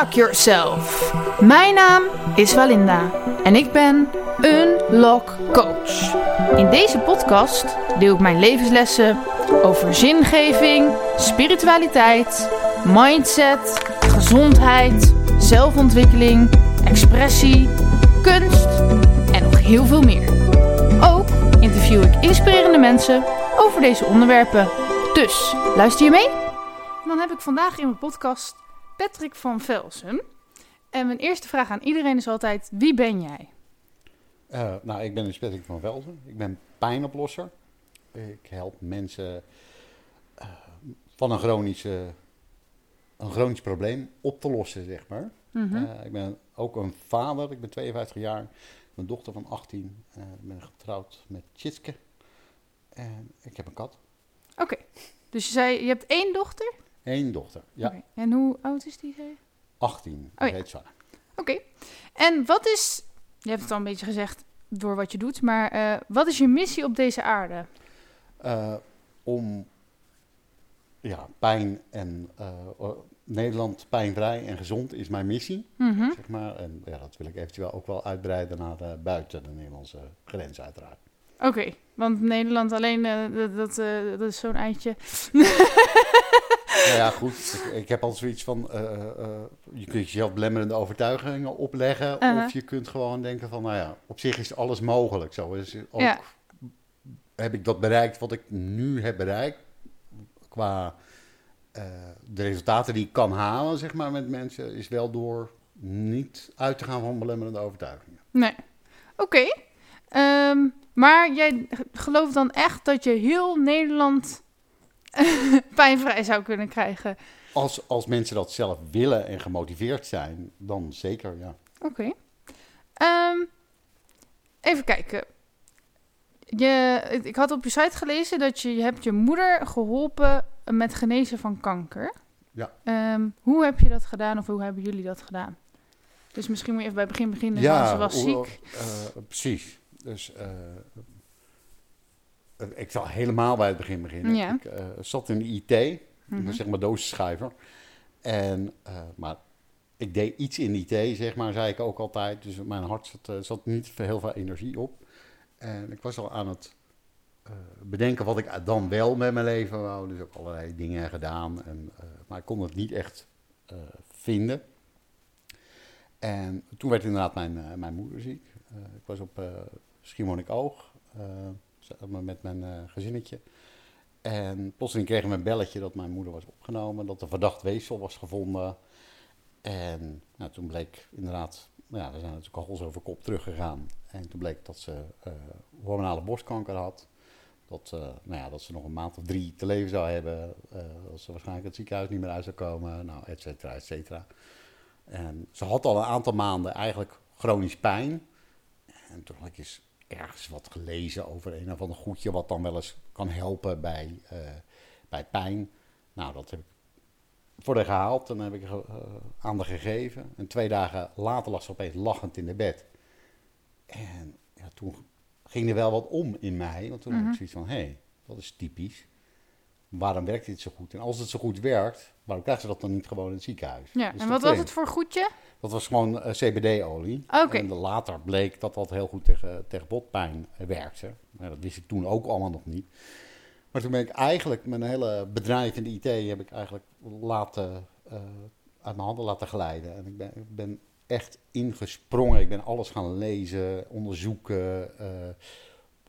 Unlock Yourself. Mijn naam is Walinda en ik ben Unlock Coach. In deze podcast deel ik mijn levenslessen over zingeving, spiritualiteit, mindset, gezondheid, zelfontwikkeling, expressie, kunst en nog heel veel meer. Ook interview ik inspirerende mensen over deze onderwerpen. Dus luister je mee? Dan heb ik vandaag in mijn podcast Patrick van Velsen. En mijn eerste vraag aan iedereen is altijd: wie ben jij? Uh, nou, ik ben dus Patrick van Velzen. Ik ben pijnoplosser. Ik help mensen uh, van een, chronische, een chronisch probleem op te lossen, zeg maar. Mm -hmm. uh, ik ben ook een vader. Ik ben 52 jaar. Mijn dochter van 18. ik ben getrouwd met Chitske. En ik heb een kat. Oké. Okay. Dus je zei, je hebt één dochter? Eén dochter, ja. Okay. En hoe oud is die? Zei? 18, oh, ja. heet Oké. Okay. En wat is, je hebt het al een beetje gezegd door wat je doet, maar uh, wat is je missie op deze aarde? Uh, om ja, pijn en uh, Nederland pijnvrij en gezond is mijn missie, mm -hmm. zeg maar. En ja, dat wil ik eventueel ook wel uitbreiden naar buiten de Nederlandse grens uiteraard. Oké, okay, want Nederland alleen, dat, dat, dat is zo'n eitje. Nou ja, goed. Ik, ik, heb altijd zoiets van: uh, uh, je kunt jezelf belemmerende overtuigingen opleggen. -huh. Of je kunt gewoon denken: van nou ja, op zich is alles mogelijk. Zo is ook, ja. heb ik dat bereikt wat ik nu heb bereikt. Qua de resultaten die ik kan halen, zeg maar, met mensen, is wel door niet uit te gaan van belemmerende overtuigingen. Nee. Oké. Okay. Um, maar jij gelooft dan echt dat je heel Nederland pijnvrij zou kunnen krijgen. Als, als mensen dat zelf willen en gemotiveerd zijn, dan zeker, ja. Oké. Okay. Um, even kijken. Je, ik had op je site gelezen dat je, je hebt je moeder geholpen met genezen van kanker. Ja. Um, hoe heb je dat gedaan of hoe hebben jullie dat gedaan? Dus misschien moet je even bij het begin beginnen. Ja, ze was ziek. Uh, precies. Dus uh, ik zal helemaal bij het begin beginnen. Ja. Ik uh, zat in de IT, mm -hmm. zeg maar doosschrijver. En, uh, maar ik deed iets in IT, zeg maar, zei ik ook altijd. Dus mijn hart zat, zat niet heel veel energie op. En ik was al aan het bedenken wat ik dan wel met mijn leven wou. Dus ook allerlei dingen gedaan. En, maar ik kon het niet echt vinden. En toen werd inderdaad mijn, mijn moeder ziek. ik was op Schiermonnikoog met mijn uh, gezinnetje. En plotseling kregen we een belletje dat mijn moeder was opgenomen, dat er verdacht weefsel was gevonden. En nou, toen bleek inderdaad, nou ja, we zijn natuurlijk al over kop teruggegaan. En toen bleek dat ze uh, hormonale borstkanker had. Dat, nou ja, dat ze nog een maand of drie te leven zou hebben. dat ze waarschijnlijk het ziekenhuis niet meer uit zou komen. Nou, et cetera, et cetera. En ze had al een aantal maanden eigenlijk chronisch pijn. En toen had ik eens ergens wat gelezen over een of ander goedje wat dan wel eens kan helpen bij, uh, bij pijn. Nou, dat heb ik voor haar gehaald en heb ik uh, aan haar gegeven. En twee dagen later lag ze opeens lachend in de bed. En ja, toen ging er wel wat om in mij, want toen mm -hmm. had ik zoiets van, hé, hey, dat is typisch. Waarom werkt dit zo goed? En als het zo goed werkt, waarom krijgt ze dat dan niet gewoon in het ziekenhuis? Ja, dus en wat was het voor goedje? Dat was gewoon uh, CBD-olie. Okay. En later bleek dat dat heel goed tegen, tegen botpijn werkte. Nou, dat wist ik toen ook allemaal nog niet. Maar toen ben ik eigenlijk mijn hele bedrijf in de IT heb ik eigenlijk laten, uh, uit mijn handen laten glijden. En ik ben, ik ben echt ingesprongen. Ik ben alles gaan lezen, onderzoeken, uh,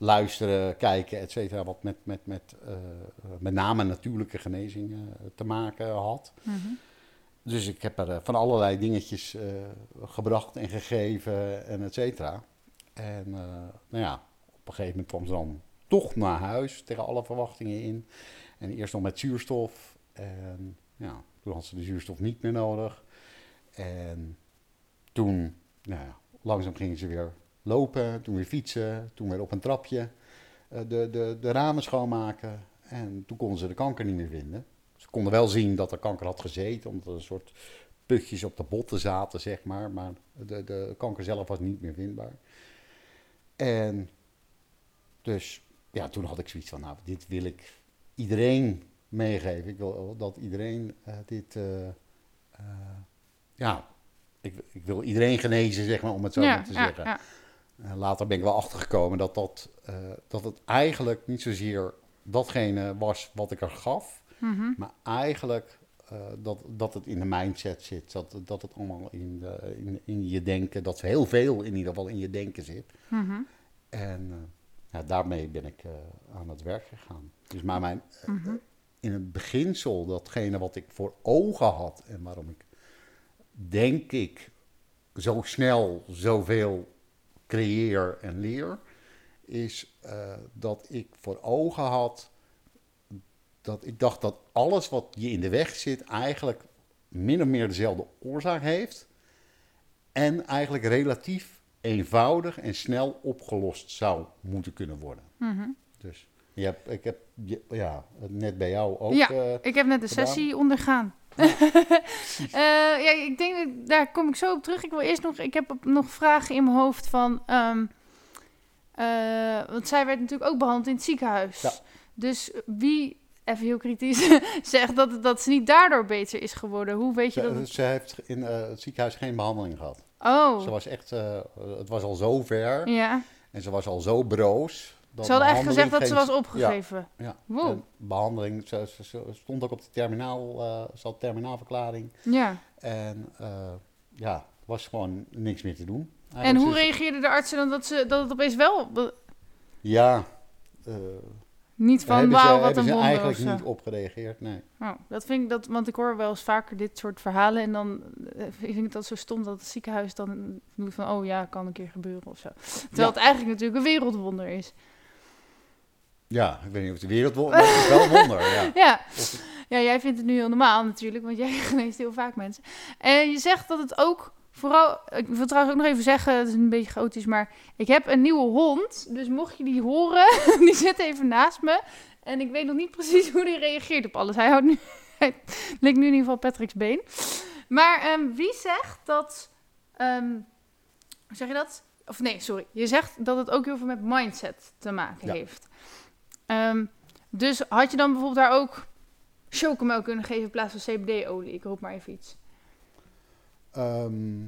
luisteren, kijken, et cetera. Wat met, met, met, met name natuurlijke genezing te maken had. Mm -hmm. Dus ik heb er uh, van allerlei dingetjes gebracht en gegeven en et cetera. En nou ja, op een gegeven moment kwam ze dan toch naar huis tegen alle verwachtingen in. En eerst nog met zuurstof. En ja, toen had ze de zuurstof niet meer nodig. En toen, nou ja, langzaam gingen ze weer lopen, toen weer fietsen, toen weer op een trapje de, de, de ramen schoonmaken. En toen konden ze de kanker niet meer vinden. Ze konden wel zien dat er kanker had gezeten, omdat er een soort putjes op de botten zaten, zeg maar. Maar de, de kanker zelf was niet meer vindbaar. En dus, ja, toen had ik zoiets van, nou, dit wil ik iedereen meegeven. Ik wil dat iedereen uh, dit, uh, uh, ja, ik, ik wil iedereen genezen, zeg maar, om het zo ja, maar te ja, zeggen. ja. En later ben ik wel achtergekomen dat, dat, eh, dat het eigenlijk niet zozeer datgene was wat ik er gaf, Mhm. maar eigenlijk eh, dat, dat het in de mindset zit. Dat, dat het allemaal in, de, in, in je denken, dat heel veel in ieder geval in je denken zit. Mhm. En eh, ja, daarmee ben ik aan het werk gegaan. Dus maar mijn, Mhm. in het beginsel, datgene wat ik voor ogen had en waarom ik denk ik zo snel zoveel creëer en leer, is eh, dat ik voor ogen had dat ik dacht dat alles wat je in de weg zit eigenlijk min of meer dezelfde oorzaak heeft en eigenlijk relatief eenvoudig en snel opgelost zou moeten kunnen worden. Mhm. Dus je hebt, ik heb je- ja, net bij jou ook. Ja. eh, Ik heb net de sessie ondergaan. Eh, ja, ik denk, dat- daar kom ik zo op terug. Ik wil eerst nog, ik heb nog vragen in mijn hoofd van, ehm, eh, want zij werd natuurlijk ook behandeld in het ziekenhuis. Ja. Dus wie, even heel kritisch, zegt dat, dat ze niet daardoor beter is geworden. Hoe weet je dat? ze, het- ze heeft in eh, het ziekenhuis geen behandeling gehad. Oh, Ze was echt, eh, het was al zo ver ja. en ze was al zo broos. Dat Ze hadden eigenlijk gezegd dat ze was opgegeven. Ja, Wow. en behandeling, ze, ze- ze stond ook op de terminaal, eh ze had terminaalverklaring. Ja. En eh, ja, er was gewoon niks meer te doen. En Eigenlijk hoe ze- reageerden de artsen dan dat, ze, dat het opeens wel... Ja, eh Niet van, ze, wauw, wat een ze wonder of eigenlijk zo. niet op gereageerd, nee. Oh, dat vind ik dat, want ik hoor wel eens vaker dit soort verhalen en dan vind ik dat zo stom dat het ziekenhuis dan doet van, oh ja, kan een keer gebeuren of zo. Terwijl Ja. het eigenlijk natuurlijk een wereldwonder is. Ja, ik weet niet of de wereld maar het is wel een wonder, ja. Ja. Jij vindt het nu heel normaal natuurlijk, want jij geneest heel vaak mensen. En je zegt dat het ook vooral, ik wil trouwens ook nog even zeggen, het is een beetje chaotisch, maar ik heb een nieuwe hond, dus mocht je die horen, die zit even naast me. En ik weet nog niet precies hoe die reageert op alles. Hij houdt nu, hij likt nu in ieder geval Patrick's been. Maar ehm, wie zegt dat, ehm, hoe zeg je dat? Of nee, sorry. Je zegt dat het ook heel veel met mindset te maken Ja. heeft. Ehm, dus had je dan bijvoorbeeld daar ook chocomelk kunnen geven in plaats van CBD-olie? Ik roep maar even iets. Ehm,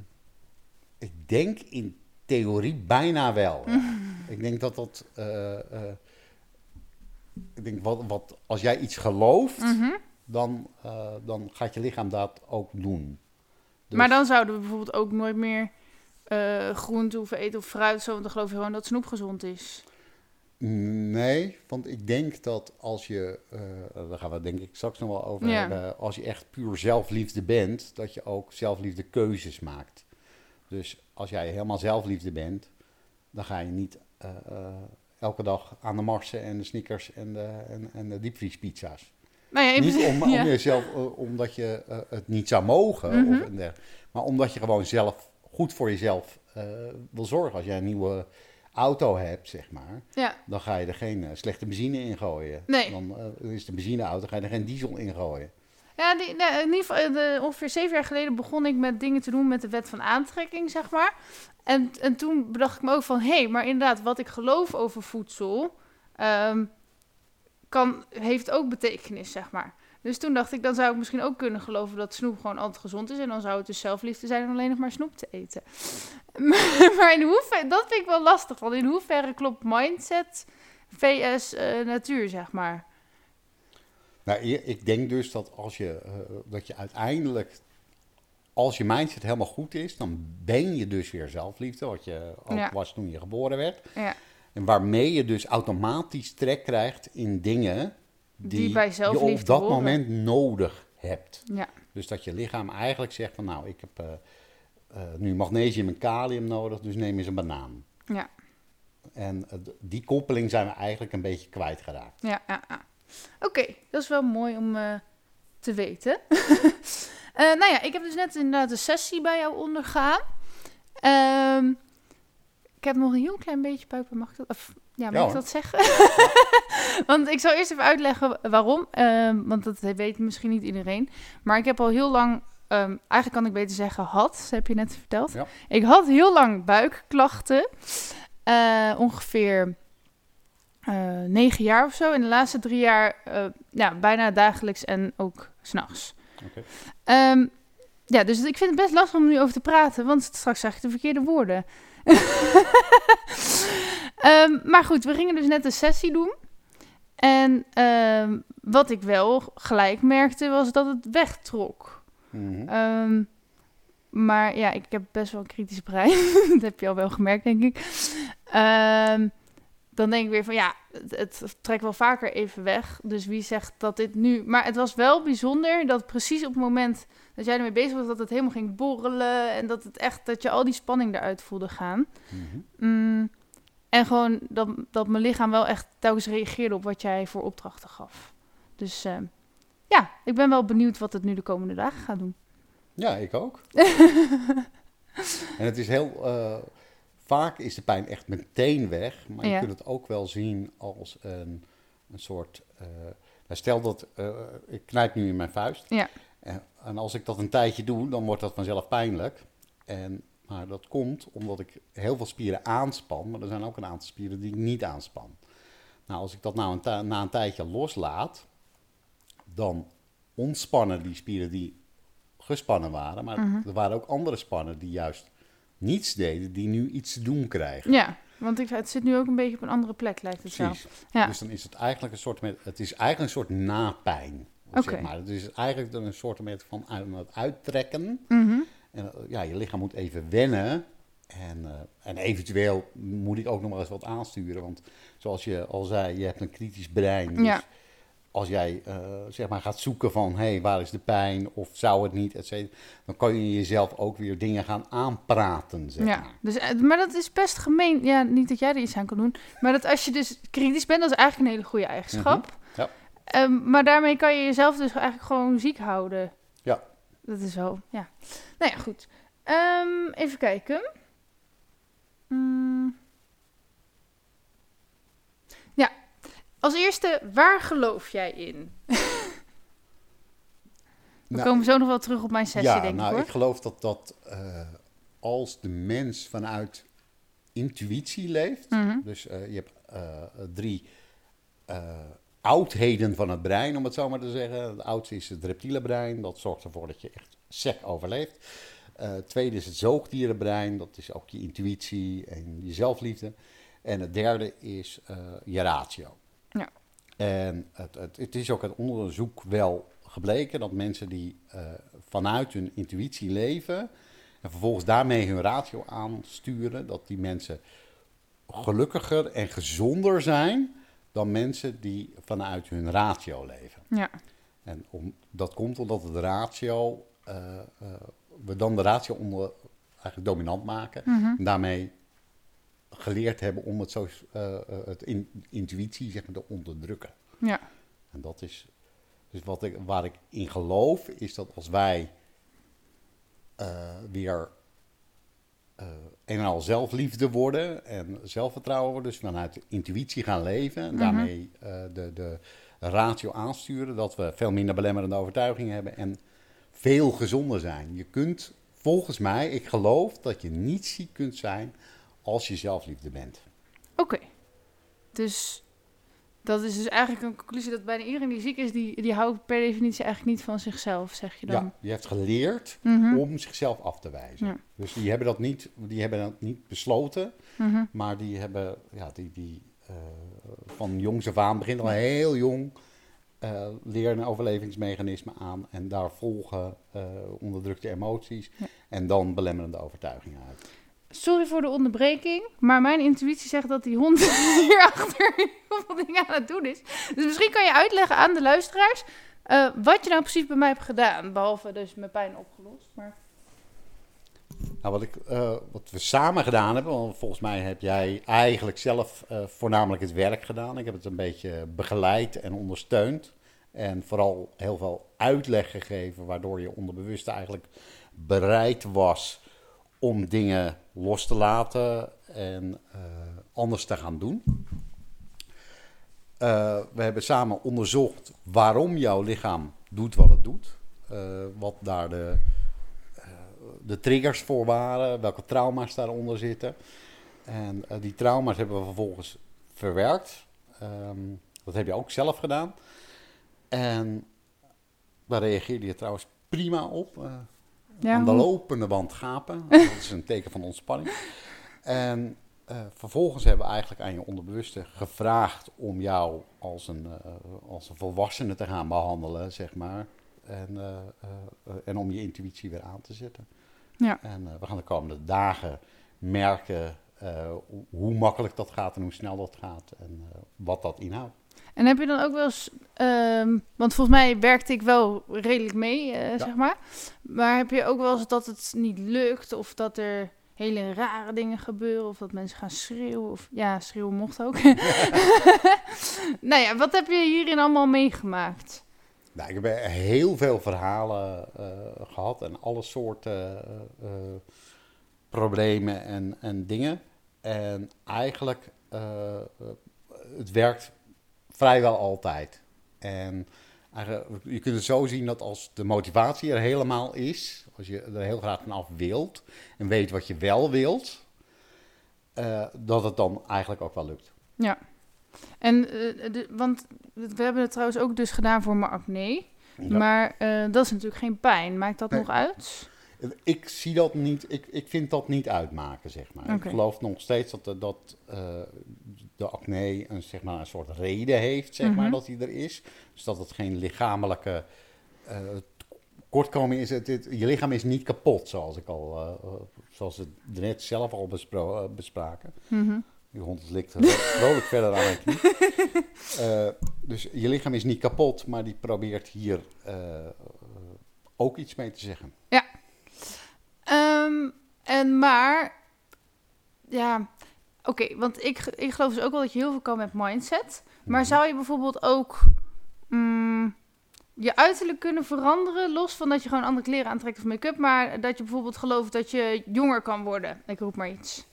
ik denk in theorie bijna wel. ja. ik denk dat dat. eh, eh, ik denk wat, wat, als jij iets gelooft, Mhm. dan, eh, dan gaat je lichaam dat ook doen. Dus- Maar dan zouden we bijvoorbeeld ook nooit meer groente hoeven eten of fruit. Zo, want dan geloof je gewoon dat snoep gezond is. Nee, want ik denk dat als je, eh, daar gaan we denk ik straks nog wel over Ja. hebben, als je echt puur zelfliefde bent, dat je ook zelfliefde keuzes maakt. Dus als jij helemaal zelfliefde bent, dan ga je niet eh, eh, elke dag aan de marsen en de snickers en de, en, en de diepvriespizza's. Nou ja, Niet om, ja. om jezelf, omdat je het niet zou mogen, Mhm. of dergelijke, maar omdat je gewoon zelf goed voor jezelf wil zorgen. Als jij een nieuwe auto hebt, zeg maar, ja. dan ga je er geen eh, slechte benzine in gooien. Nee. Dan eh, is de benzineauto, ga je er geen diesel in gooien. Ja, die, nou, in ieder geval, de, ongeveer zeven jaar geleden begon ik met dingen te doen met de wet van aantrekking, zeg maar. En, en toen bedacht ik me ook van, hé, hey, maar inderdaad, wat ik geloof over voedsel, ehm, kan, heeft ook betekenis, zeg maar. Dus toen dacht ik, dan zou ik misschien ook kunnen geloven dat snoep gewoon altijd gezond is. En dan zou het dus zelfliefde zijn om alleen nog maar snoep te eten. Maar, maar in hoeverre, dat vind ik wel lastig. Want in hoeverre klopt mindset vs eh, natuur, zeg maar. Nou, ik denk dus dat als je, eh, dat je uiteindelijk, als je mindset helemaal goed is, dan ben je dus weer zelfliefde, wat je ook Ja. was toen je geboren werd. Ja. En waarmee je dus automatisch trek krijgt in dingen die, Die bij je op dat horen. moment nodig hebt. Ja. Dus dat je lichaam eigenlijk zegt van nou, ik heb eh, eh, nu magnesium en kalium nodig, dus neem eens een banaan. Ja. En eh, die koppeling zijn we eigenlijk een beetje kwijtgeraakt. Ja, ja, ja. Oké, dat is wel mooi om te weten. Nou ja, ik heb dus net inderdaad een sessie bij jou ondergaan. Ehm, ik heb nog een heel klein beetje puipen. Mag ik dat, of, ja, mag Ja, ik dat zeggen? want ik zal eerst even uitleggen waarom. Ehm, want dat weet misschien niet iedereen. Maar ik heb al heel lang, ehm, eigenlijk kan ik beter zeggen had. Heb je net verteld. Ja. Ik had heel lang buikklachten. Eh, ongeveer eh, negen jaar of zo. In de laatste drie jaar eh, ja, bijna dagelijks en ook s'nachts. Oké. Ehm ja, dus ik vind het best lastig om nu over te praten, want straks zeg ik de verkeerde woorden. Ehm, maar goed, we gingen dus net een sessie doen. En ehm, wat ik wel gelijk merkte, was dat het wegtrok. Mhm. Ehm, maar ja, ik heb best wel een kritisch brein. dat heb je al wel gemerkt, denk ik. Dan denk ik weer van ja, het, het trekt wel vaker even weg. Dus wie zegt dat dit nu. Maar het was wel bijzonder dat precies op het moment dat jij ermee bezig was, dat het helemaal ging borrelen. En dat het echt, dat je al die spanning eruit voelde gaan. Mhm. Mm, en gewoon dat, dat mijn lichaam wel echt telkens reageerde op wat jij voor opdrachten gaf. Dus eh, ja, ik ben wel benieuwd wat het nu de komende dagen gaat doen. Ja, ik ook. en het is heel. eh, vaak is de pijn echt meteen weg. Maar Ja. je kunt het ook wel zien als een, een soort. eh, nou, stel dat. ik knijp nu in mijn vuist. Ja. En, en als ik dat een tijdje doe, dan wordt dat vanzelf pijnlijk. En, maar dat komt omdat ik heel veel spieren aanspan. Maar er zijn ook een aantal spieren die ik niet aanspan. Nou, als ik dat nou een na een tijdje loslaat. Dan ontspannen die spieren die gespannen waren. Maar Mhm. er waren ook andere spannen die juist niets deden, die nu iets te doen krijgen. Ja, want ik, het zit nu ook een beetje op een andere plek, lijkt het wel. Precies. Ja. Dus dan is het eigenlijk een soort met, het is eigenlijk een soort napijn. Oké. Zeg maar. Het is eigenlijk een soort met van aan het uittrekken. Mhm. En eh, ja, je lichaam moet even wennen. En, eh, en eventueel moet ik ook nog maar eens wat aansturen. Want zoals je al zei, je hebt een kritisch brein. Dus Ja. als jij eh, zeg maar gaat zoeken van, hé, hey, waar is de pijn? Of zou het niet, et cetera. Dan kan je jezelf ook weer dingen gaan aanpraten, zeg Ja, maar. dus, maar dat is best gemeen. Ja, niet dat jij er iets aan kan doen. Maar dat als je dus kritisch bent, dat is eigenlijk een hele goede eigenschap. Mhm. Ja. Ehm, maar daarmee kan je jezelf dus eigenlijk gewoon ziek houden. Ja. Dat is wel, ja. Nou ja, goed. Ehm, even kijken. Mm. Ja, als eerste, waar geloof jij in? We Nou, komen zo nog wel terug op mijn sessie, ja, denk nou, ik hoor. ik geloof dat, dat eh, als de mens vanuit intuïtie leeft, Mhm. dus eh, je hebt eh, drie oudheden van het brein, om het zo maar te zeggen. Het oudste is het reptiele brein, dat zorgt ervoor dat je echt sec overleeft. Het tweede is het zoogdierenbrein, dat is ook je intuïtie en je zelfliefde. En het derde is eh, je ratio. Ja. En het, het, het is ook uit onderzoek wel gebleken dat mensen die eh, vanuit hun intuïtie leven en vervolgens daarmee hun ratio aansturen, dat die mensen gelukkiger en gezonder zijn dan mensen die vanuit hun ratio leven. Ja, En om, dat komt omdat het ratio, eh, eh, we dan de ratio onder, eigenlijk dominant maken. Mhm. En daarmee geleerd hebben om het, zo, eh, het in, intuïtie zeg maar, te onderdrukken. ja, En dat is, dus wat ik, waar ik in geloof, is dat als wij weer en al zelfliefde worden en zelfvertrouwen worden, dus vanuit intuïtie gaan leven en daarmee eh, de, de ratio aansturen, dat we veel minder belemmerende overtuigingen hebben en veel gezonder zijn. Je kunt, volgens mij, ik geloof dat je niet ziek kunt zijn als je zelfliefde bent. oké. Dus dat is dus eigenlijk een conclusie dat bijna iedereen die ziek is, die, die houdt per definitie eigenlijk niet van zichzelf, zeg je dan. Ja, je hebt geleerd Mhm. om zichzelf af te wijzen. Ja. Dus die hebben dat niet, die hebben dat niet besloten, Mhm. maar die hebben, ja, die, die eh, van jongs af aan, begint al heel jong, eh leren een overlevingsmechanisme aan en daar volgen eh, onderdrukte emoties Ja. en dan belemmerende overtuigingen uit. Sorry voor de onderbreking, maar mijn intuïtie zegt dat die hond hierachter heel veel dingen aan het doen is. Dus misschien kan je uitleggen aan de luisteraars eh, wat je nou precies bij mij hebt gedaan. Behalve dus mijn pijn opgelost. Maar... Nou, wat, ik, eh, wat we samen gedaan hebben, want volgens mij heb jij eigenlijk zelf eh, voornamelijk het werk gedaan. Ik heb het een beetje begeleid en ondersteund. En vooral heel veel uitleg gegeven, waardoor je onderbewust eigenlijk bereid was om dingen los te laten en eh, anders te gaan doen. Eh, we hebben samen onderzocht waarom jouw lichaam doet wat het doet. Eh, wat daar de, de triggers voor waren, welke trauma's daaronder zitten. En die trauma's hebben we vervolgens verwerkt. Ehm, dat heb je ook zelf gedaan. En daar reageerde je trouwens prima op. Ja, aan de lopende band gapen. Dat is een teken van ontspanning. En eh, vervolgens hebben we eigenlijk aan je onderbewuste gevraagd om jou als een, eh, als een volwassene te gaan behandelen, zeg maar. En, eh, en om je intuïtie weer aan te zetten. Ja. En we gaan de komende dagen merken hoe- makkelijk dat gaat en hoe snel dat gaat en wat dat inhoudt. En heb je dan ook wel eens, ehm, want volgens mij werkte ik wel redelijk mee, eh, zeg maar. Maar heb je ook wel eens dat het niet lukt of dat er hele rare dingen gebeuren of dat mensen gaan schreeuwen of ja, schreeuwen mocht ook. nou ja, wat heb je hierin allemaal meegemaakt? Nou, ik heb heel veel verhalen eh, gehad en alle soorten eh, eh, problemen en, en dingen. En eigenlijk, eh, eh, het werkt vrijwel altijd. En je kunt het zo zien dat als de motivatie er helemaal is, als je er heel graag vanaf wilt en weet wat je wel wilt, eh, dat het dan eigenlijk ook wel lukt. Ja. En, eh, de, want we hebben het trouwens ook dus gedaan voor mijn acne. Ja. Maar eh, dat is natuurlijk geen pijn. Maakt dat Nee. nog uit? Ik zie dat niet, ik, ik vind dat niet uitmaken, zeg maar. Ik geloof nog steeds dat, dat de acne een, zeg maar, een soort reden heeft, zeg maar, Mhm. dat hij er is. Dus dat het geen lichamelijke eh kortkoming is. Het, het- je lichaam is niet kapot, zoals ik al, eh, zoals we het net zelf al bespro- eh, bespraken. Mhm. Die hond likt vrolijk verder aan mijn knie. Dus je lichaam is niet kapot, maar die probeert hier ook iets mee te zeggen. Ehm, en maar, ja, oké, want ik, ik geloof dus ook wel dat je heel veel kan met mindset. Maar Mhm. zou je bijvoorbeeld ook mm, je uiterlijk kunnen veranderen, los van dat je gewoon andere kleren aantrekt of make-up, maar dat je bijvoorbeeld gelooft dat je jonger kan worden? Ik roep maar iets.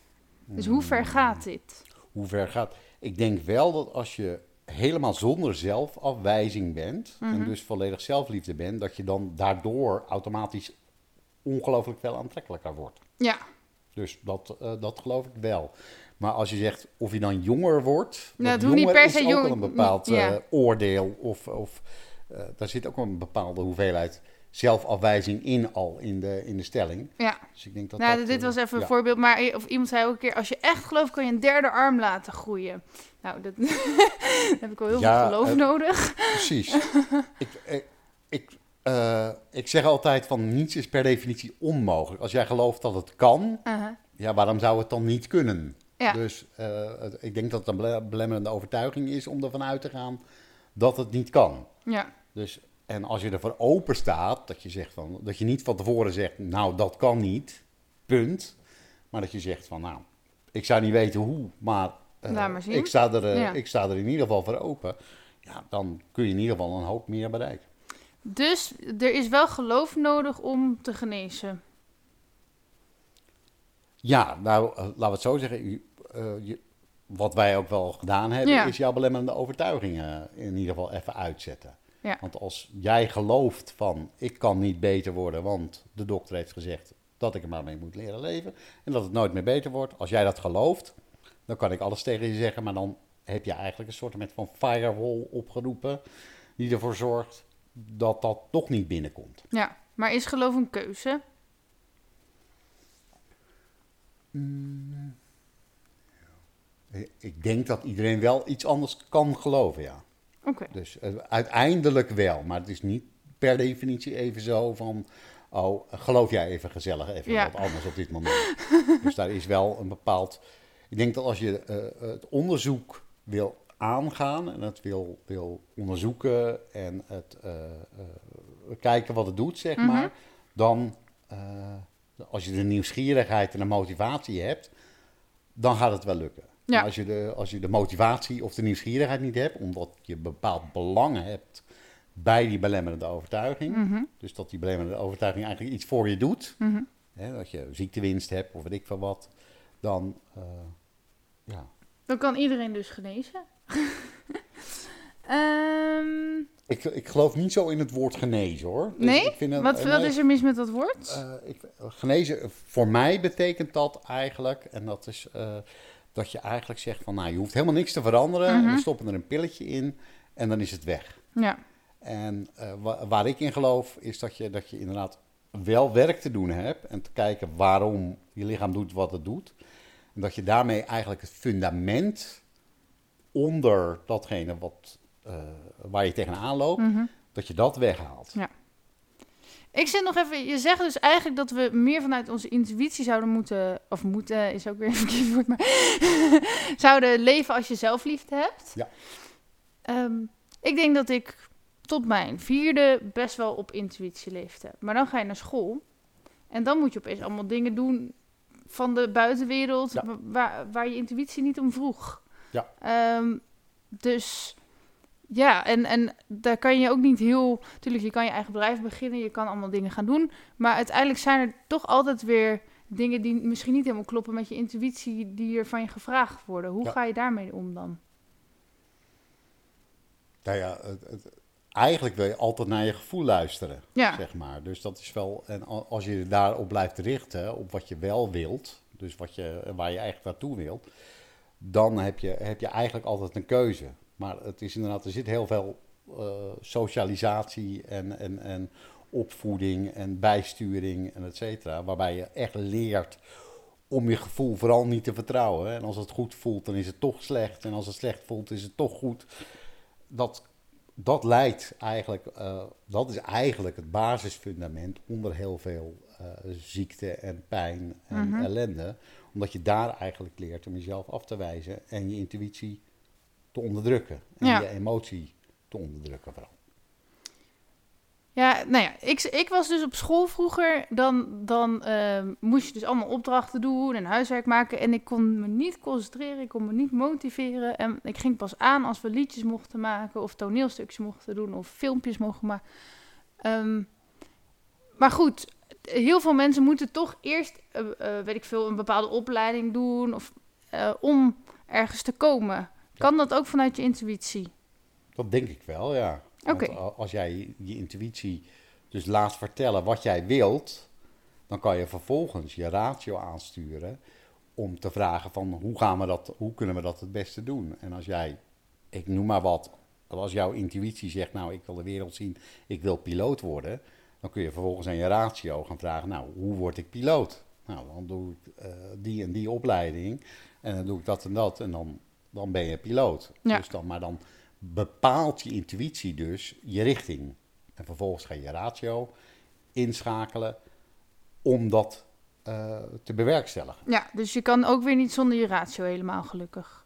Dus hoe ver gaat dit? Hoe ver gaat? Ik denk wel dat als je helemaal zonder zelfafwijzing bent Mhm. en dus volledig zelfliefde bent, dat je dan daardoor automatisch ongelooflijk veel aantrekkelijker wordt. Ja, Dus dat, eh, dat geloof ik wel. Maar als je zegt of je dan jonger wordt, Nou, dat hoeft niet per se jong- een bepaald ja. eh, oordeel of, of eh, daar zit ook een bepaalde hoeveelheid zelfafwijzing in al in de, in de stelling. ja. Dus ik denk dat Nou, dat, dit eh, was even een voorbeeld, maar of iemand zei ook een keer, als je echt gelooft, kan je een derde arm laten groeien. Nou, dat heb ik wel heel Ja, veel geloof nodig. Precies. ik, ik, ik, ik zeg altijd van niets is per definitie onmogelijk. Als jij gelooft dat het kan, Uh-huh. ja, waarom zou het dan niet kunnen? Ja. Dus eh, ik denk dat het een bele- belemmerende overtuiging is om ervan uit te gaan dat het niet kan. Ja, Dus, en als je ervoor open staat, dat je, zegt van, dat je niet van tevoren zegt, nou dat kan niet, punt. Maar dat je zegt van, nou, ik zou niet weten hoe, maar, eh, maar ik, sta er, eh, Ja. ik sta er in ieder geval voor open. Ja, dan kun je in ieder geval een hoop meer bereiken. dus er is wel geloof nodig om te genezen. Ja, nou, laten we het zo zeggen. U, je- wat wij ook wel gedaan hebben, Ja. is jouw belemmerende overtuigingen in ieder geval even uitzetten. Ja. Want als jij gelooft van, ik kan niet beter worden, want de dokter heeft gezegd dat ik er maar mee moet leren leven. En dat het nooit meer beter wordt. Als jij dat gelooft, dan kan ik alles tegen je zeggen. Maar dan heb je eigenlijk een soort van firewall opgeroepen. Die ervoor zorgt dat dat toch niet binnenkomt. Ja, maar is geloof een keuze? Ik denk dat iedereen wel iets anders kan geloven, ja. Oké. Dus eh, uiteindelijk wel, maar het is niet per definitie even zo van, oh, geloof jij even gezellig even Ja. wat anders op dit moment. dus daar is wel een bepaald, ik denk dat als je eh, het onderzoek wil aangaan en het wil, wil onderzoeken en het eh, kijken wat het doet, zeg Mhm. maar, dan, als je de nieuwsgierigheid en de motivatie hebt, dan gaat het wel lukken. Ja. Maar als je, de, als je de motivatie of de nieuwsgierigheid niet hebt, omdat je bepaald belang hebt bij die belemmerende overtuiging, Mhm. dus dat die belemmerende overtuiging eigenlijk iets voor je doet, Mhm. hè, dat je ziektewinst hebt of weet ik veel wat, dan eh, ja. Dan kan iedereen dus genezen. Ehm, Ik, ik geloof niet zo in het woord genezen hoor. Dus nee? ik vind wat, wat is er mis met dat woord? eh, ik, genezen, voor mij betekent dat eigenlijk, en dat is eh, dat je eigenlijk zegt van, nou je hoeft helemaal niks te veranderen, en Mhm. we stoppen er een pilletje in en dan is het weg. ja. En eh, wa- waar ik in geloof is dat je, dat je inderdaad wel werk te doen hebt en te kijken waarom je lichaam doet wat het doet. En dat je daarmee eigenlijk het fundament onder datgene wat, eh, waar je tegenaan loopt, Mhm. dat je dat weghaalt. Ja. Ik zit nog even, je zegt dus eigenlijk dat we meer vanuit onze intuïtie zouden moeten, of moeten is ook weer een verkeerd woord, maar zouden leven als je zelfliefde hebt. Ja. Ehm, ik denk dat ik tot mijn vierde best wel op intuïtie leefde. Maar dan ga je naar school en dan moet je opeens allemaal dingen doen van de buitenwereld Ja. waar, waar je intuïtie niet om vroeg. Ja. Ehm, dus ja, en, en daar kan je ook niet heel... Tuurlijk, je kan je eigen bedrijf beginnen, je kan allemaal dingen gaan doen. Maar uiteindelijk zijn er toch altijd weer dingen die misschien niet helemaal kloppen met je intuïtie... die er van je gevraagd worden. Hoe Ja. ga je daarmee om dan? Nou ja, het, het- eigenlijk wil je altijd naar je gevoel luisteren, Ja. zeg maar. Dus dat is wel, en als je daarop blijft richten, op wat je wel wilt, dus wat je, waar je eigenlijk naartoe wilt, dan heb je, heb je eigenlijk altijd een keuze. Maar het is inderdaad, er zit heel veel eh, socialisatie en, en, en opvoeding en bijsturing en et cetera, waarbij je echt leert om je gevoel vooral niet te vertrouwen. En als het goed voelt, dan is het toch slecht. En als het slecht voelt, is het toch goed. Dat, dat leidt eigenlijk, eh, dat is eigenlijk het basisfundament onder heel veel eh, ziekte en pijn en Mhm. ellende. Omdat je daar eigenlijk leert om jezelf af te wijzen en je intuïtie te onderdrukken. En Ja. je emotie te onderdrukken vooral. Ja, nou ja, ik, ik was dus op school vroeger. Dan, dan ehm, moest je dus allemaal opdrachten doen en huiswerk maken. En ik kon me niet concentreren, ik kon me niet motiveren. En ik ging pas aan als we liedjes mochten maken of toneelstukjes mochten doen of filmpjes mochten maken. Ehm, maar goed, heel veel mensen moeten toch eerst, eh, eh, weet ik veel, een bepaalde opleiding doen of, eh, om ergens te komen. Kan dat ook vanuit je intuïtie? Dat denk ik wel, ja. Oké. als jij je- je intuïtie dus laat vertellen wat jij wilt, dan kan je vervolgens je ratio aansturen om te vragen van hoe gaan we dat, hoe kunnen we dat het beste doen? En als jij, ik noem maar wat, als jouw intuïtie zegt, nou ik wil de wereld zien, ik wil piloot worden, dan kun je vervolgens aan je ratio gaan vragen, nou hoe word ik piloot? Nou, dan doe ik eh, die en die opleiding en dan doe ik dat en dat en dan, dan ben je piloot. Ja. Dus dan, maar dan bepaalt je intuïtie dus je richting. En vervolgens ga je je ratio inschakelen om dat eh, te bewerkstelligen. Ja, dus je kan ook weer niet zonder je ratio helemaal gelukkig.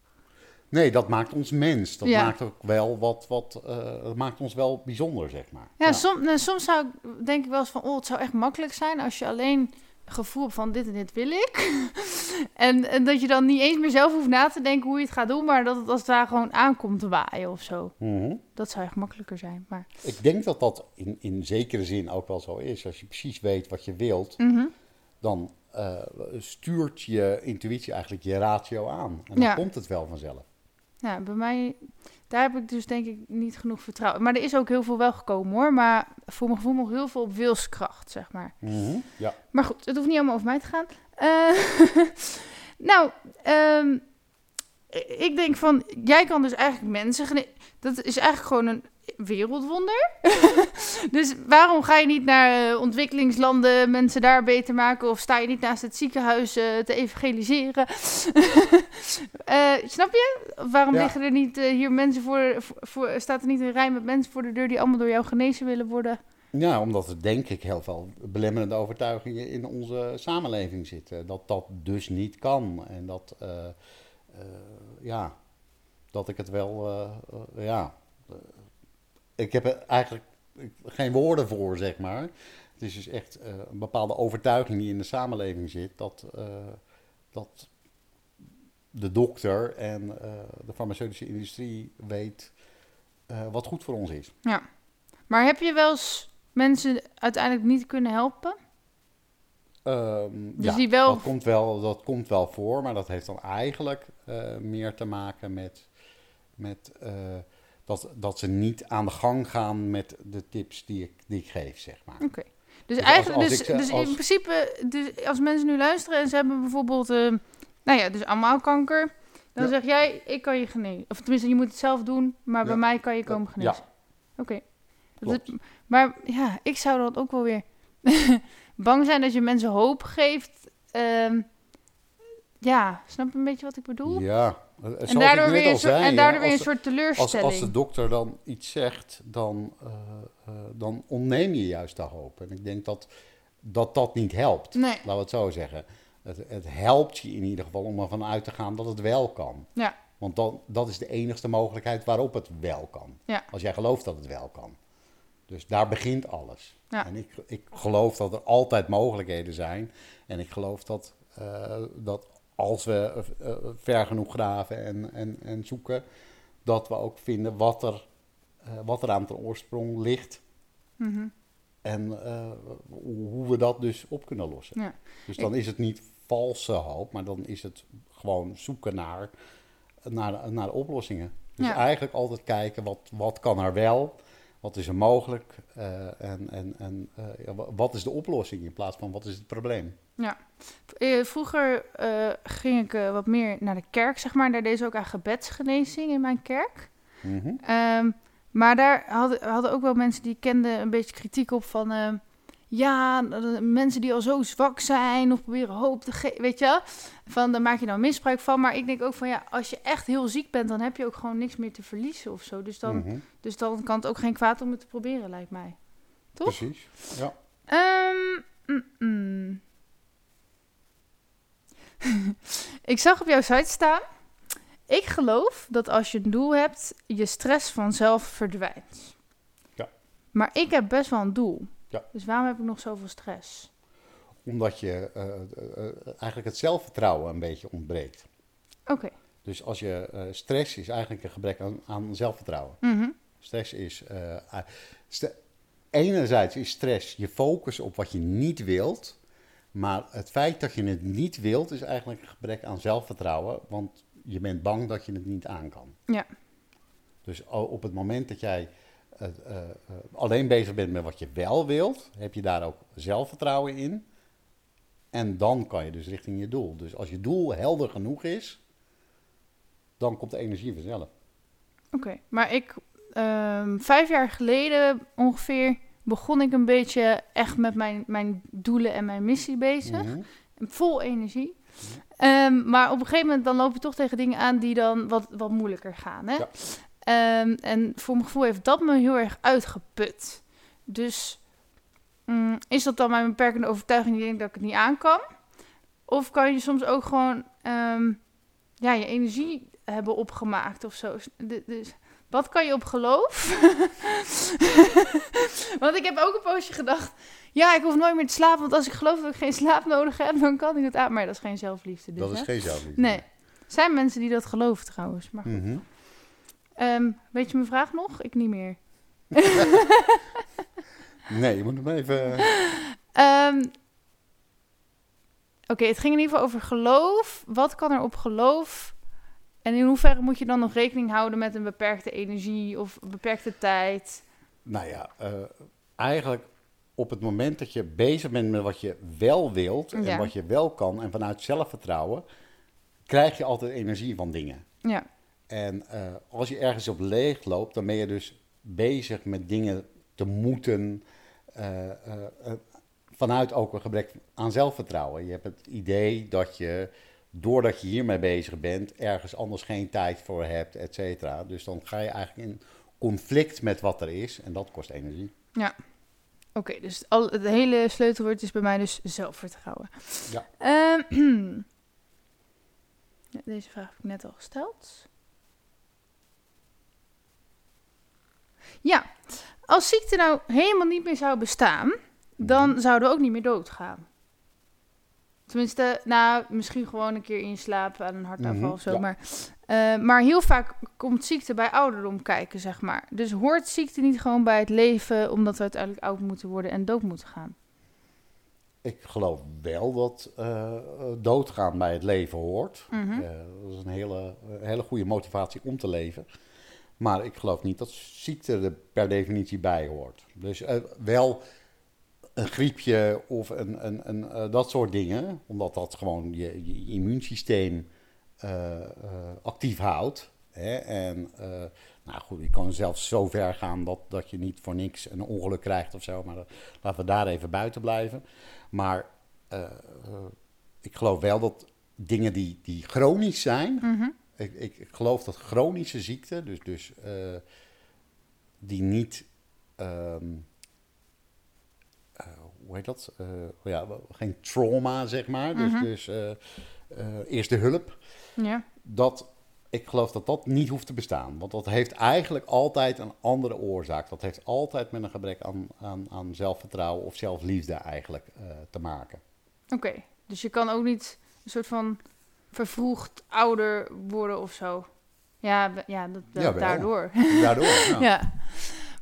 Nee, dat maakt ons mens. Dat Ja. maakt ook wel wat, wat eh, maakt ons wel bijzonder, zeg maar. Ja, Som, nou, soms zou ik denk ik wel eens van, oh, het zou echt makkelijk zijn als je alleen gevoel van dit en dit wil ik. en, en dat je dan niet eens meer zelf hoeft na te denken hoe je het gaat doen, maar dat het als het daar gewoon aankomt te waaien of zo. Mhm. Dat zou echt makkelijker zijn. Maar, Ik denk dat dat in, in zekere zin ook wel zo is. Als je precies weet wat je wilt, Mhm. dan eh, stuurt je intuïtie eigenlijk je ratio aan. En dan Ja. komt het wel vanzelf. ja, bij mij, daar heb ik dus denk ik niet genoeg vertrouwen. Maar er is ook heel veel wel gekomen hoor, maar voor mijn gevoel nog heel veel op wilskracht, zeg maar. Mhm. Ja. Maar goed, het hoeft niet allemaal over mij te gaan. Eh, nou, ehm, ik denk van, jij kan dus eigenlijk mensen Dat is eigenlijk gewoon een wereldwonder. dus waarom ga je niet naar eh, ontwikkelingslanden, mensen daar beter maken? Of sta je niet naast het ziekenhuis eh, te evangeliseren? Eh, snap je? Waarom Ja. liggen er niet hier mensen voor, voor, Staat er niet een rij met mensen voor de deur die allemaal door jou genezen willen worden? Ja, omdat er denk ik heel veel belemmerende overtuigingen in onze samenleving zitten. Dat dat dus niet kan. En dat, ja, dat ik het wel, ja. Ik heb er eigenlijk geen woorden voor, zeg maar. Het is dus echt eh, een bepaalde overtuiging die in de samenleving zit. Dat, eh, dat de dokter en eh, de farmaceutische industrie weet wat goed voor ons is. Ja. Maar heb je wel eens mensen uiteindelijk niet kunnen helpen? Ehm, Dus ja, die wel- dat, komt wel, dat komt wel voor, maar dat heeft dan eigenlijk meer te maken met, met dat, dat ze niet aan de gang gaan met de tips die ik, die ik geef, zeg maar. Oké. Dus, Dus eigenlijk, als dus, ik, dus als- in principe, dus als mensen nu luisteren en ze hebben bijvoorbeeld, eh, nou ja, dus allemaal kanker, dan Ja. zeg jij, ik kan je genezen. Of tenminste, je moet het zelf doen, maar bij mij kan je komen genezen. Ja, Oké. Maar ja, ik zou dat ook wel weer bang zijn dat je mensen hoop geeft. ehm, ja, snap je een beetje wat ik bedoel? Ja, en daardoor weer, een soort, en daardoor weer een als- soort Als, teleurstelling. als de dokter dan iets zegt, dan, eh, dan ontneem je juist de hoop. En ik denk dat dat, dat niet helpt. Nee. Laten we het zo zeggen. Het, het helpt je in ieder geval om ervan uit te gaan dat het wel kan. Ja, Want dan, dat is de enigste mogelijkheid waarop het wel kan. Ja. Als jij gelooft dat het wel kan. Dus daar begint alles. Ja. En ik, ik geloof dat er altijd mogelijkheden zijn. En ik geloof dat, eh, dat als we eh, ver genoeg graven en, en, en zoeken, dat we ook vinden wat er, eh, wat er aan ten oorsprong ligt. Mhm. En eh, hoe we dat dus op kunnen lossen. ja. Dus dan is het niet valse hoop, maar dan is het gewoon zoeken naar, naar, naar oplossingen. Dus Ja. eigenlijk altijd kijken wat, wat kan er wel, wat is er mogelijk en, en, en wat is de oplossing in plaats van wat is het probleem. Ja. Eh, Vroeger eh, ging ik eh, wat meer naar de kerk, zeg maar. Daar deed ze ook aan gebedsgenezing in mijn kerk. Mhm. Ehm, maar daar hadden, hadden ook wel mensen die kenden een beetje kritiek op van... ehm, ja, mensen die al zo zwak zijn of proberen hoop te geven, weet je wel? Van, daar maak je dan misbruik van. Maar ik denk ook van, ja, als je echt heel ziek bent... dan heb je ook gewoon niks meer te verliezen of zo. Dus dan, Mhm. dus dan kan het ook geen kwaad om het te proberen, lijkt mij. Toch? Precies. Ja. Ehm, mm, mm. ik zag op jouw site staan. Ik geloof dat als je een doel hebt, je stress vanzelf verdwijnt. Ja. Maar ik heb best wel een doel. Ja. Dus waarom heb ik nog zoveel stress? Omdat je eh, eh, eh, eigenlijk het zelfvertrouwen een beetje ontbreekt. Oké. Dus als je stress is eigenlijk een gebrek aan, aan zelfvertrouwen. Mhm. Stress is. st- enerzijds is stress je focus op wat je niet wilt. Maar het feit dat je het niet wilt, is eigenlijk een gebrek aan zelfvertrouwen. Want je bent bang dat je het niet aan kan. Ja. Dus op het moment dat jij eh, eh, alleen bezig bent met wat je wel wilt, heb je daar ook zelfvertrouwen in. En dan kan je dus richting je doel. Dus als je doel helder genoeg is, dan komt de energie vanzelf. Oké. Maar ik, ehm, vijf jaar geleden ongeveer, begon ik een beetje echt met mijn, mijn doelen en mijn missie bezig. Mhm. Vol energie. Ehm, maar op een gegeven moment dan loop je toch tegen dingen aan die dan wat, wat moeilijker gaan. Hè? Ja. Ehm, en voor mijn gevoel heeft dat me heel erg uitgeput. Dus mm, is dat dan mijn beperkende overtuiging die denkt dat ik het niet aan kan? Of kan je soms ook gewoon ehm, ja, je energie hebben opgemaakt of zo? Dus wat kan je op geloof? Want ik heb ook een poosje gedacht... Ja, ik hoef nooit meer te slapen, want als ik geloof dat ik geen slaap nodig heb, dan kan ik het aan. Maar dat is geen zelfliefde. Dus, Dat is hè? geen zelfliefde. Nee. Er zijn mensen die dat geloven trouwens. Maar goed. Mhm. Ehm, weet je mijn vraag nog? Ik niet meer. Nee, je moet hem even. Ehm, Oké, het ging in ieder geval over geloof. Wat kan er op geloof? En in hoeverre moet je dan nog rekening houden met een beperkte energie of beperkte tijd? Nou ja, eh, eigenlijk op het moment dat je bezig bent met wat je wel wilt en Ja. wat je wel kan en vanuit zelfvertrouwen, krijg je altijd energie van dingen. Ja, En eh, als je ergens op leeg loopt, dan ben je dus bezig met dingen te moeten. eh, vanuit ook een gebrek aan zelfvertrouwen. Je hebt het idee dat je, doordat je hiermee bezig bent, ergens anders geen tijd voor hebt, et cetera. Dus dan ga je eigenlijk in conflict met wat er is en dat kost energie. ja. Oké, dus al, het hele sleutelwoord is bij mij dus zelfvertrouwen. Ja. Ehm, deze vraag heb ik net al gesteld. Ja, als ziekte nou helemaal niet meer zou bestaan, dan zouden we ook niet meer doodgaan. Tenminste, nou, misschien gewoon een keer in je slaap aan een hartaanval Mhm, of zo. ja. Maar, eh, maar heel vaak komt ziekte bij ouderdom kijken, zeg maar. Dus hoort ziekte niet gewoon bij het leven, omdat we uiteindelijk oud moeten worden en dood moeten gaan? Ik geloof wel dat eh, doodgaan bij het leven hoort. Mhm. Eh, dat is een hele, een hele goede motivatie om te leven. Maar ik geloof niet dat ziekte er per definitie bij hoort. Dus eh, wel een griepje of een, een, een, eh, dat soort dingen, omdat dat gewoon je, je immuunsysteem eh, eh, actief houdt. Hè? En nou goed, je kan zelfs zo ver gaan dat, dat je niet voor niks een ongeluk krijgt of zo. Maar dat, laten we daar even buiten blijven. Maar ik geloof wel dat dingen die, die chronisch zijn. Mhm. ik, ik, ik geloof dat chronische ziekten, dus, dus die niet. Um, hoe heet dat? ja, geen trauma, zeg maar. Dus, Mhm. dus eerste hulp. Ja. Dat ik geloof dat dat niet hoeft te bestaan. Want dat heeft eigenlijk altijd een andere oorzaak. Dat heeft altijd met een gebrek aan, aan, aan zelfvertrouwen of zelfliefde eigenlijk uh, te maken. Oké, okay. dus je kan ook niet een soort van vervroegd ouder worden of zo. Ja, ja, dat, dat ja daardoor. Daardoor, ja. ja.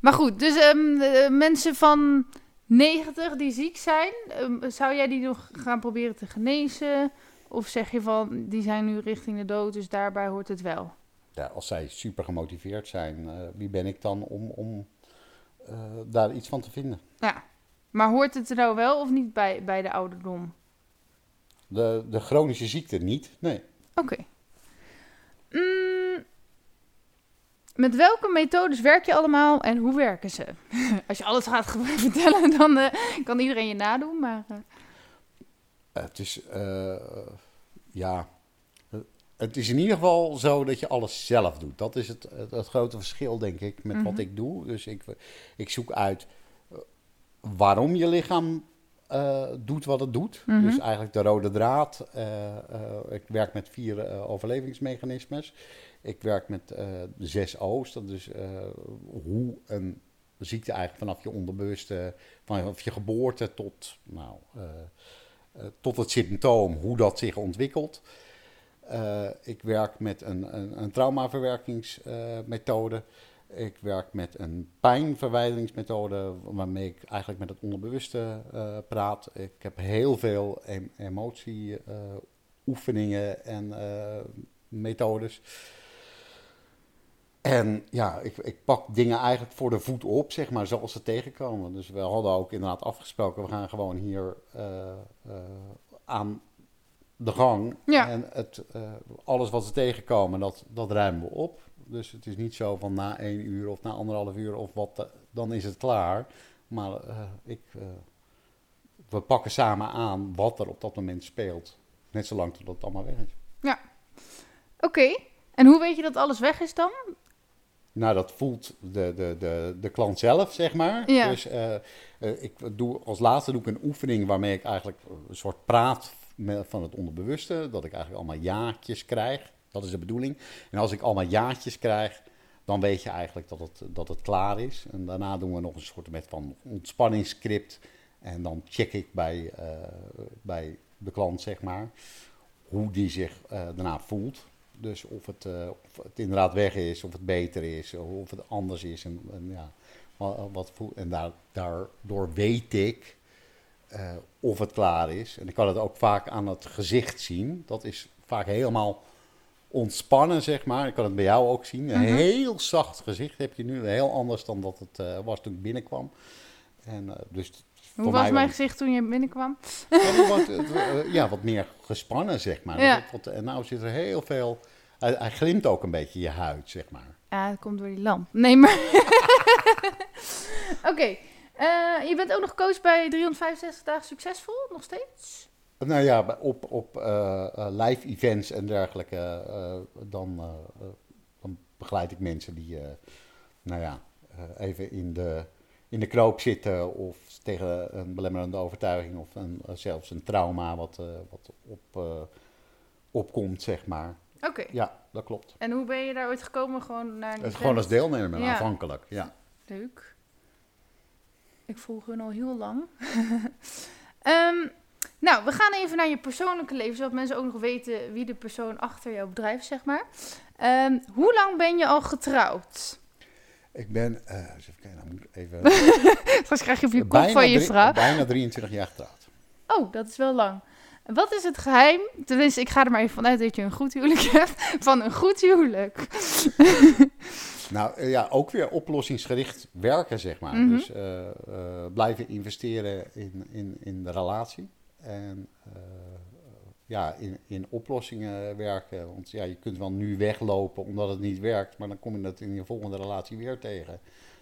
Maar goed, dus um, mensen van 90 die ziek zijn, um, zou jij die nog gaan proberen te genezen? Of zeg je van, die zijn nu richting de dood, dus daarbij hoort het wel? Ja, als zij super gemotiveerd zijn, uh, wie ben ik dan om, om uh, daar iets van te vinden? Ja, maar hoort het er nou wel of niet bij, bij de ouderdom? De, de chronische ziekte niet, nee. Oké. Okay. Mm, met welke methodes werk je allemaal en hoe werken ze? Als je alles gaat vertellen, dan uh, kan iedereen je nadoen, maar... Het is, uh, ja, het is in ieder geval zo dat je alles zelf doet. Dat is het, het, het grote verschil, denk ik, met mm -hmm. wat ik doe. Dus ik, ik zoek uit waarom je lichaam uh, doet wat het doet. Mhm. Mm -hmm. Dus eigenlijk de rode draad. ik werk met vier overlevingsmechanismes. Ik werk met de zes O's. Dat is hoe een ziekte eigenlijk vanaf je onderbewuste, vanaf je geboorte tot, nou... Uh, tot het symptoom, hoe dat zich ontwikkelt. Ik werk met een, een, een traumaverwerkingsmethode. Ik werk met een pijnverwijderingsmethode, waarmee ik eigenlijk met het onderbewuste praat. Ik heb heel veel em emotieoefeningen en methodes. En ja, ik, ik, pak dingen eigenlijk voor de voet op, zeg maar, zoals ze tegenkomen. Dus we hadden ook inderdaad afgesproken, we gaan gewoon hier uh, uh, aan de gang. Ja. En het, uh, alles wat ze tegenkomen, dat, dat ruimen we op. Dus het is niet zo van na één uur of na anderhalf uur of wat, dan is het klaar. Maar ik, we pakken samen aan wat er op dat moment speelt. Net zolang tot het allemaal weg is. Ja, oké. Okay. En hoe weet je dat alles weg is dan? Nou, dat voelt de, de, de, de klant zelf, zeg maar. Ja. Dus uh, uh, ik doe, als laatste doe ik een oefening waarmee ik eigenlijk een soort praat van het onderbewuste. Dat ik eigenlijk allemaal jaatjes krijg. Dat is de bedoeling. En als ik allemaal jaatjes krijg, dan weet je eigenlijk dat het, dat het klaar is. En daarna doen we nog een soort met van ontspanningsscript. En dan check ik bij, uh, bij de klant, zeg maar, hoe die zich daarna voelt. Dus of het, uh, of het inderdaad weg is, of het beter is, of het anders is. En, en ja, wat, voel, en daar, daardoor weet ik uh, of het klaar is. En ik kan het ook vaak aan het gezicht zien. Dat is vaak helemaal ontspannen, zeg maar. Ik kan het bij jou ook zien. Een Mhm. heel zacht gezicht heb je nu. Heel anders dan dat het uh, was toen ik binnenkwam. En, uh, dus Hoe was mijn gezicht toen je binnenkwam? Ja, wat, ja, wat meer gespannen, zeg maar. Ja. Wat, en nou zit er heel veel... Hij, hij, glimt ook een beetje je huid, zeg maar. Ja, dat komt door die lamp. Nee, maar... Oké. Okay. Uh, je bent ook nog coach bij 365 dagen succesvol, nog steeds? Nou ja, op, op uh, live events en dergelijke, dan, dan begeleid ik mensen die, nou ja, even in de in de knoop zitten of tegen een belemmerende overtuiging of een, zelfs een trauma wat, wat op, opkomt, zeg maar. Oké. Okay. Ja, dat klopt. En hoe ben je daar ooit gekomen? Gewoon naar Het gewoon als deelnemer, ja. aanvankelijk, ja. Leuk. Ik volg hun al heel lang. um, nou, we gaan even naar je persoonlijke leven, zodat mensen ook nog weten wie de persoon achter jouw bedrijf is, zeg maar. Um, hoe lang ben je al getrouwd? Ik ben, uh, even kijken, dan moet ik even... Straks krijg je op je kop van je drie, vrouw. Bijna 23 jaar getrouwd. Oh, dat is wel lang. Wat is het geheim, tenminste ik ga er maar even vanuit dat je een goed huwelijk hebt, van een goed huwelijk? nou uh, ja, ook weer oplossingsgericht werken, zeg maar. Mhm. Dus uh, blijven investeren in, in, in de relatie. En ja, in, in oplossingen werken. Want ja, je kunt wel nu weglopen omdat het niet werkt, maar dan kom je dat in je volgende relatie weer tegen.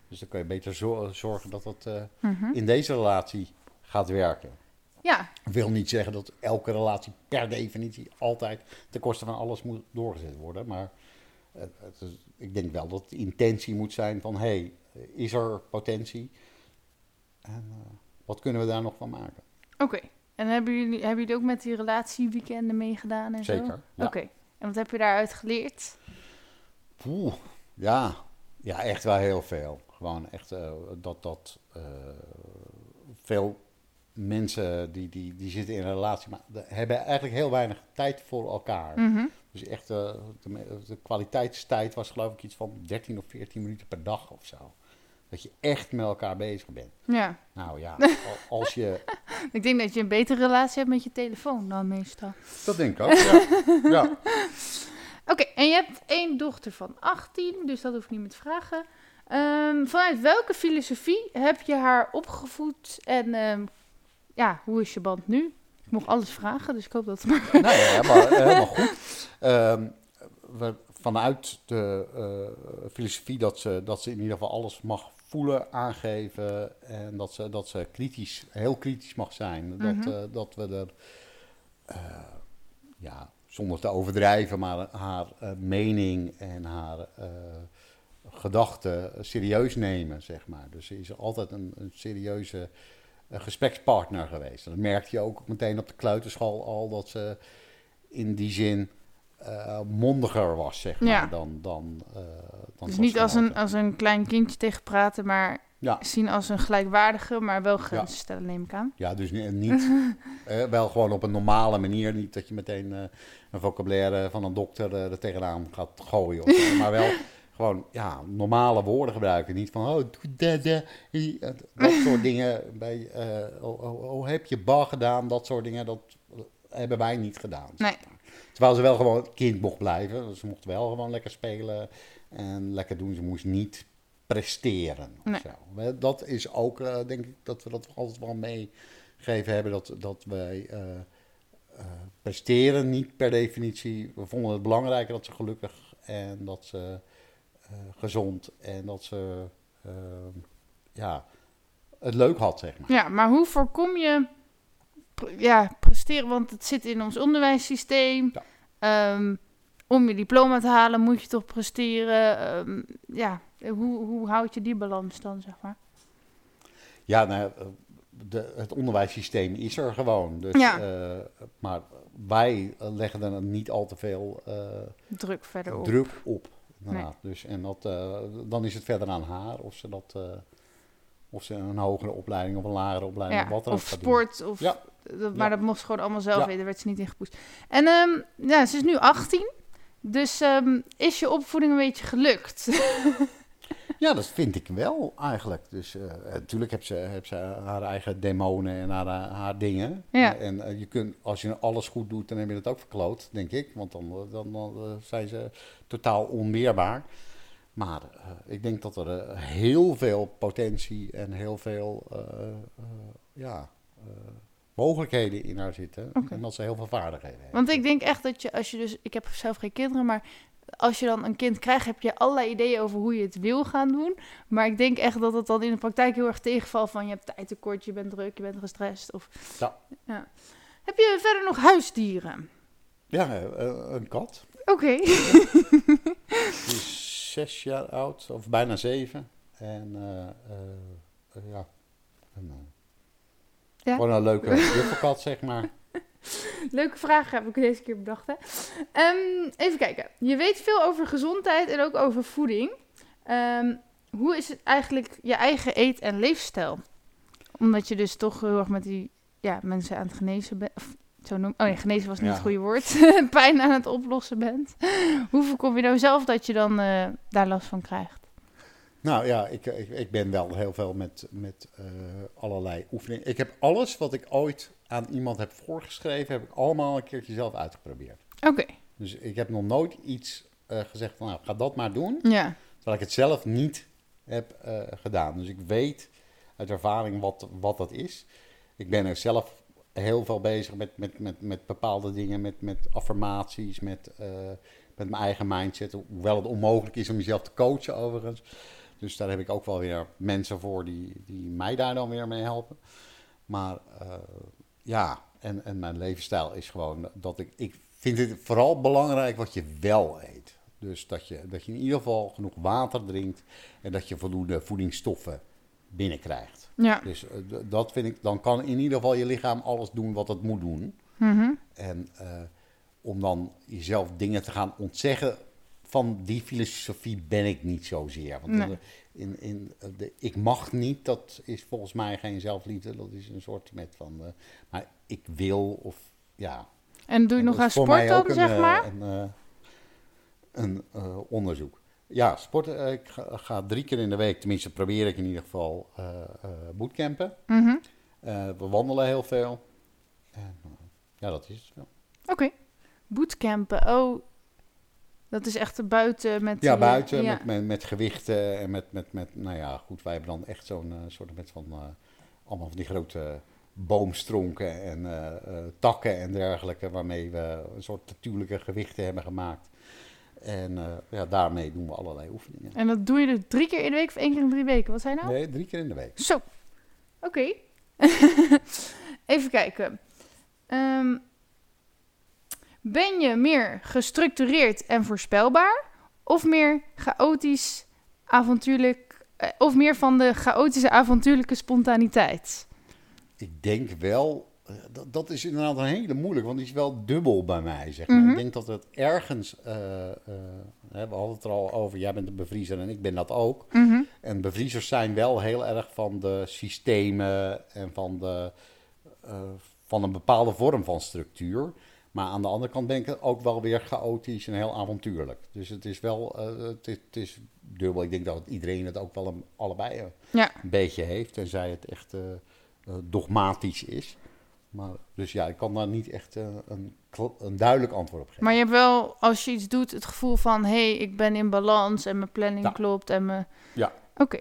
Dus dan kun je beter zo- zorgen dat het eh, Mhm. in deze relatie gaat werken. Ja, Ik wil niet zeggen dat elke relatie per definitie altijd ten koste van alles moet doorgezet worden. Maar het, het is- ik denk wel dat de intentie moet zijn van, hé, hey, is er potentie? En eh, wat kunnen we daar nog van maken? oké. En hebben jullie, hebben jullie ook met die relatieweekenden meegedaan en zo? Zeker, ja. Oké. En wat heb je daaruit geleerd? Poeh, ja. ja, echt wel heel veel. Gewoon echt eh, dat, dat eh, veel mensen die, die, die zitten in een relatie, maar hebben eigenlijk heel weinig tijd voor elkaar. Mhm. Dus echt, eh, de, kwaliteitstijd was geloof ik iets van 13 of 14 minuten per dag of zo. Dat je echt met elkaar bezig bent. Ja. Nou ja, al- als je... Ik denk dat je een betere relatie hebt met je telefoon dan meestal. Dat denk ik ook, ja. ja. Oké, en je hebt één dochter van 18, dus dat hoef ik niet meer te vragen. Ehm, vanuit welke filosofie heb je haar opgevoed en ehm, ja, hoe is je band nu? Ik mocht alles vragen, dus ik hoop dat het maar... Nou ja, maar, eh, helemaal goed. Ehm, we, vanuit de eh, filosofie dat ze, dat ze in ieder geval alles mag voelen, aangeven. En dat ze, dat ze kritisch, heel kritisch mag zijn. Dat, Mhm. eh, dat we er, eh, ja, zonder te overdrijven, maar haar mening en haar gedachten serieus nemen, zeg maar. Dus ze is altijd een, een serieuze eh, gesprekspartner geweest. En dat merkte je ook meteen op de kleuterschool al, dat ze in die zin eh, mondiger was, zeg maar, Ja. dan, dan, eh dan Dus niet als een, als een klein kindje tegen praten, maar Ja. zien als een gelijkwaardige, maar wel grenzen Ja. stellen, neem ik aan. Ja, dus ni- niet, eh, wel gewoon op een normale manier. Niet dat je meteen een vocabulaire van een dokter er tegenaan gaat gooien. Of maar wel gewoon ja, normale woorden gebruiken. Niet van, oh, doe dat, i- eh, dat soort dingen. Bij, eh, oh, oh, oh, heb je bar gedaan? Dat soort dingen, dat hebben wij niet gedaan. Nee. Terwijl ze wel gewoon kind mocht blijven. Ze mocht wel gewoon lekker spelen en lekker doen. Ze moest niet presteren. Nee. zo. Dat is ook, eh, denk ik, dat we dat altijd wel meegegeven hebben. Dat, dat wij eh, eh, presteren niet per definitie. We vonden het belangrijker dat ze gelukkig en dat ze eh, gezond en dat ze eh, ja, het leuk had, zeg maar. Ja, maar hoe voorkom je ja, presteren? Want het zit in ons onderwijssysteem. Ja. Ehm, om je diploma te halen moet je toch presteren. Ehm, ja, hoe, hoe houd je die balans dan, zeg maar? Ja, nou, eh, de, het onderwijssysteem is er gewoon. Dus, Ja. eh, maar wij eh, leggen er niet al te veel eh, Druk verder op. druk op. inderdaad. Dus, en dat, eh, dan is het verder aan haar of ze, dat, eh, of ze een hogere opleiding of een lagere opleiding Ja, of wat dan ook of sport. Of, Ja. maar Ja. dat mocht ze gewoon allemaal zelf weten. Daar werd ze niet in gepoest. En ehm, ja, ze is nu 18. Dus ehm, is je opvoeding een beetje gelukt? Ja, dat vind ik wel eigenlijk. Dus eh, natuurlijk heeft ze, heeft ze haar eigen demonen en haar, haar dingen. Ja. En eh, je kunt, als je alles goed doet, dan heb je het ook verkloot, denk ik. Want dan, eh, dan, dan eh, zijn ze totaal onweerbaar. Maar eh, ik denk dat er eh, heel veel potentie en heel veel eh, eh, ja, eh, mogelijkheden in haar zitten. En dat ze heel veel vaardigheden heeft. Want ik denk echt dat je, als je dus, ik heb zelf geen kinderen, maar als je dan een kind krijgt, heb je allerlei ideeën over hoe je het wil gaan doen. Maar ik denk echt dat het dan in de praktijk heel erg tegenvalt van je hebt tijd tekort, je bent druk, je bent gestrest. Of... Ja. Heb je verder nog huisdieren? Ja, eh, een kat. Oké. Die is zes jaar oud, of bijna zeven. En eh, eh, eh, ja, een, eh, Ja. gewoon een leuke juffelkat, zeg maar. Leuke vraag heb ik deze keer bedacht. Hè? Ehm, even kijken. Je weet veel over gezondheid en ook over voeding. Ehm, hoe is het eigenlijk je eigen eet- en leefstijl? Omdat je dus toch heel erg met die ja, mensen aan het genezen bent. Of zo noem. Oh nee, genezen was niet Ja. het goede woord. Pijn aan het oplossen bent. hoe voorkom je nou zelf dat je dan eh, daar last van krijgt? Nou ja, ik, ik, ik ben wel heel veel met, met eh, allerlei oefeningen. Ik heb alles wat ik ooit aan iemand heb voorgeschreven, heb ik allemaal een keertje zelf uitgeprobeerd. Oké. Dus ik heb nog nooit iets eh, gezegd van, nou, ga dat maar doen. Ja. Terwijl ik het zelf niet heb eh, gedaan. Dus ik weet uit ervaring wat, wat dat is. Ik ben er zelf heel veel bezig met, met, met, met bepaalde dingen, met, met affirmaties, met, eh, met mijn eigen mindset. Hoewel het onmogelijk is om jezelf te coachen overigens. Dus daar heb ik ook wel weer mensen voor die, die mij daar dan weer mee helpen. Maar ja, en, en mijn levensstijl is gewoon dat ik, ik vind het vooral belangrijk wat je wel eet. Dus dat je, dat je in ieder geval genoeg water drinkt en dat je voldoende voedingsstoffen binnenkrijgt. Ja. Dus eh, dat vind ik, dan kan in ieder geval je lichaam alles doen wat het moet doen. Mhm. En eh, om dan jezelf dingen te gaan ontzeggen, van die filosofie ben ik niet zozeer. Want Nee. In, in, eh, de, ik mag niet, dat is volgens mij geen zelfliefde. Dat is een soort met van, eh, maar ik wil of ja. En doe je En nog aan sport dan, een, zeg eh, maar? Een, een eh, onderzoek. Ja, sporten. eh, ik ga, ga drie keer in de week, tenminste probeer ik in ieder geval, bootcampen. Mhm. We wandelen heel veel. En, ja, dat is het wel. Oké. Bootcampen. Oh, dat is echt buiten met... Ja, die- buiten ja. Met, met, met gewichten en met, met, met, nou ja, goed, wij hebben dan echt zo'n eh, soort met van, eh, allemaal van die grote boomstronken en eh, eh, takken en dergelijke, waarmee we een soort natuurlijke gewichten hebben gemaakt. En eh, ja, daarmee doen we allerlei oefeningen. En dat doe je dus drie keer in de week of één keer in drie weken? Wat zijn nou? Nee, drie keer in de week. Zo. Oké. Even kijken. Ehm, ben je meer gestructureerd en voorspelbaar? Of meer chaotisch, avontuurlijk... eh, of meer van de chaotische, avontuurlijke spontaniteit? Ik denk wel, eh, dat, dat is inderdaad een hele moeilijk, want die is wel dubbel bij mij, zeg maar. Mhm. Ik denk dat het ergens, eh, we hadden het er al over, jij bent een bevriezer en ik ben dat ook. Mhm. En bevriezers zijn wel heel erg van de systemen en van, de, van een bepaalde vorm van structuur. Maar aan de andere kant ben ik ook wel weer chaotisch en heel avontuurlijk. Dus het is wel, eh, het, is, het is dubbel. Ik denk dat iedereen het ook wel een, allebei Ja. een beetje heeft. Tenzij het echt eh, eh, dogmatisch is. Maar, dus ja, ik kan daar niet echt een, een duidelijk antwoord op geven. Maar je hebt wel, als je iets doet, het gevoel van... hé, hey, ik ben in balans en mijn planning Ja. klopt en mijn... Ja. Oké.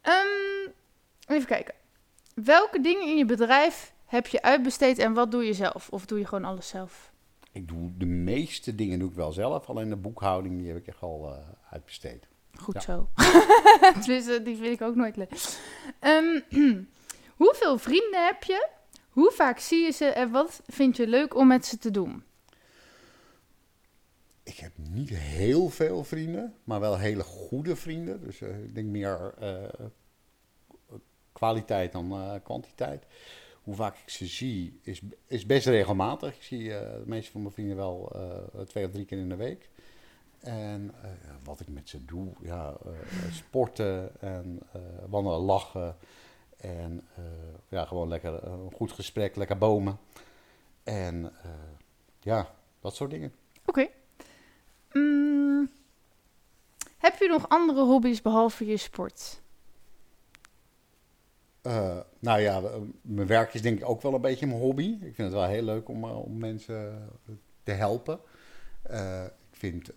Ehm, even kijken. Welke dingen in je bedrijf heb je uitbesteed en wat doe je zelf? Of doe je gewoon alles zelf? Ik doe de meeste dingen doe ik wel zelf. Alleen de boekhouding die heb ik echt al eh, uitbesteed. Goed Ja. zo. Tenminste, die vind ik ook nooit leuk. Ehm, hoeveel vrienden heb je? Hoe vaak zie je ze en wat vind je leuk om met ze te doen? Ik heb niet heel veel vrienden, maar wel hele goede vrienden. Dus eh, ik denk meer eh, kwaliteit dan eh, kwantiteit. Hoe vaak ik ze zie is, is best regelmatig. Ik zie eh, de meeste van mijn vrienden wel eh, twee of drie keer in de week. En eh, wat ik met ze doe, ja, sporten en wandelen, lachen. En ja, gewoon lekker een goed gesprek, lekker bomen. En ja, dat soort dingen. Oké. Mm, heb je nog andere hobby's behalve je sport? Eh, nou ja, mijn werk is denk ik ook wel een beetje mijn hobby. Ik vind het wel heel leuk om, eh, om mensen eh, te helpen. Ik vind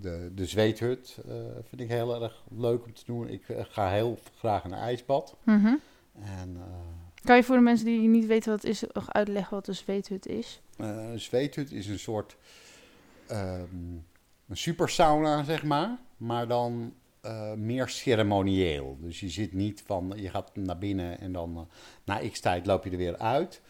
de, de zweethut vind ik heel erg leuk om te doen. Ik ga heel graag een ijsbad. Mhm. En Kan je voor de mensen die niet weten wat het is, nog uitleggen wat een zweethut is? een zweethut is een soort ehm, een super sauna, zeg maar. Maar dan eh, meer ceremonieel. Dus je zit niet van, je gaat naar binnen en dan eh, na x tijd loop je er weer uit.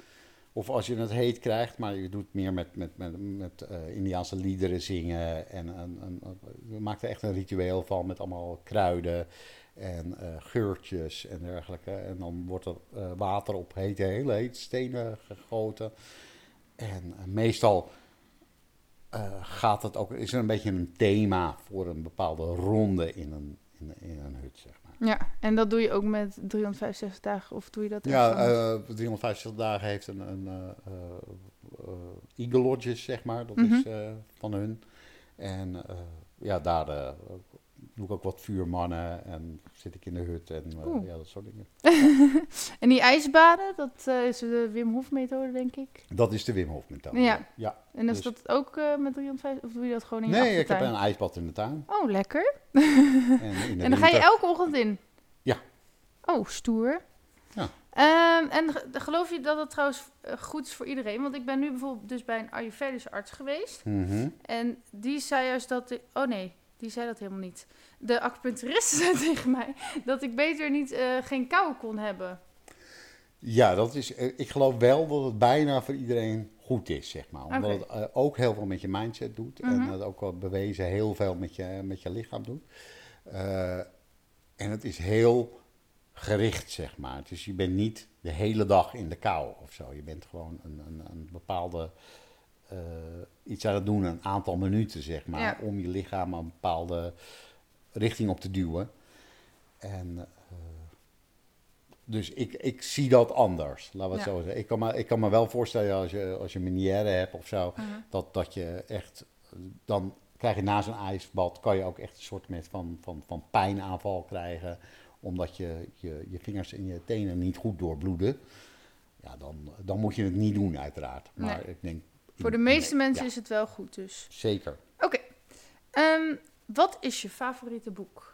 Of als je het heet krijgt, maar je doet meer met, met, met, met eh, Indiaanse liederen zingen. En een, we maakten echt een ritueel van met allemaal kruiden en geurtjes en dergelijke. En dan wordt er water op hete, hele hete stenen gegoten. En meestal gaat het ook, is er een beetje een thema voor een bepaalde ronde in een, in, in een hut, zeg maar. Ja, en dat doe je ook met 365 dagen of doe je dat Ja, ergens anders? eh 350 dagen heeft een, een eh, eh, eh, Eagle Lodges, zeg maar. Dat Mhm. is eh, van hun. En eh, ja, daar eh, doe ik ook wat vuurmannen en zit ik in de hut en eh, ja, dat soort dingen. En die ijsbaden, dat eh, is de Wim Hof methode, denk ik. Dat is de Wim Hof methode. Ja. ja. En is Dus- dat ook eh, met 350 of doe je dat gewoon in je Nee, ik heb een ijsbad in de tuin. Oh, lekker. En, dan ga je elke ochtend in? Ja. Oh, stoer. Ja. Ehm, en ge- geloof je dat het trouwens goed is voor iedereen? Want ik ben nu bijvoorbeeld dus bij een Ayurvedische arts geweest. Mhm. En die zei juist dat... oh nee, die zei dat helemaal niet. De acupuncturist zei tegen mij dat ik beter niet eh, geen kou kon hebben. Ja, dat is, eh, ik geloof wel dat het bijna voor iedereen goed is, zeg maar. Omdat het eh, ook heel veel met je mindset doet. En Mhm. het ook wel bewezen heel veel met je, met je lichaam doet. En het is heel gericht, zeg maar. Dus je bent niet de hele dag in de kou of zo. Je bent gewoon een, een, een bepaalde... eh, iets aan het doen, een aantal minuten, zeg maar. Ja. Om je lichaam een bepaalde richting op te duwen. En... eh, dus ik, ik zie dat anders, laten we het Ja. zo zeggen. Ik kan, me, ik kan me wel voorstellen als je, als je meniere hebt of zo, Mhm. dat, dat je echt, dan krijg je na zo'n ijsbad, kan je ook echt een soort met van, van, van pijnaanval krijgen, omdat je, je je vingers en je tenen niet goed doorbloeden. Ja, dan, dan moet je het niet doen uiteraard. Maar Nee. ik denk... Voor de nee, meeste mensen ja, is het wel goed dus. Zeker. Oké. Ehm, wat is je favoriete boek?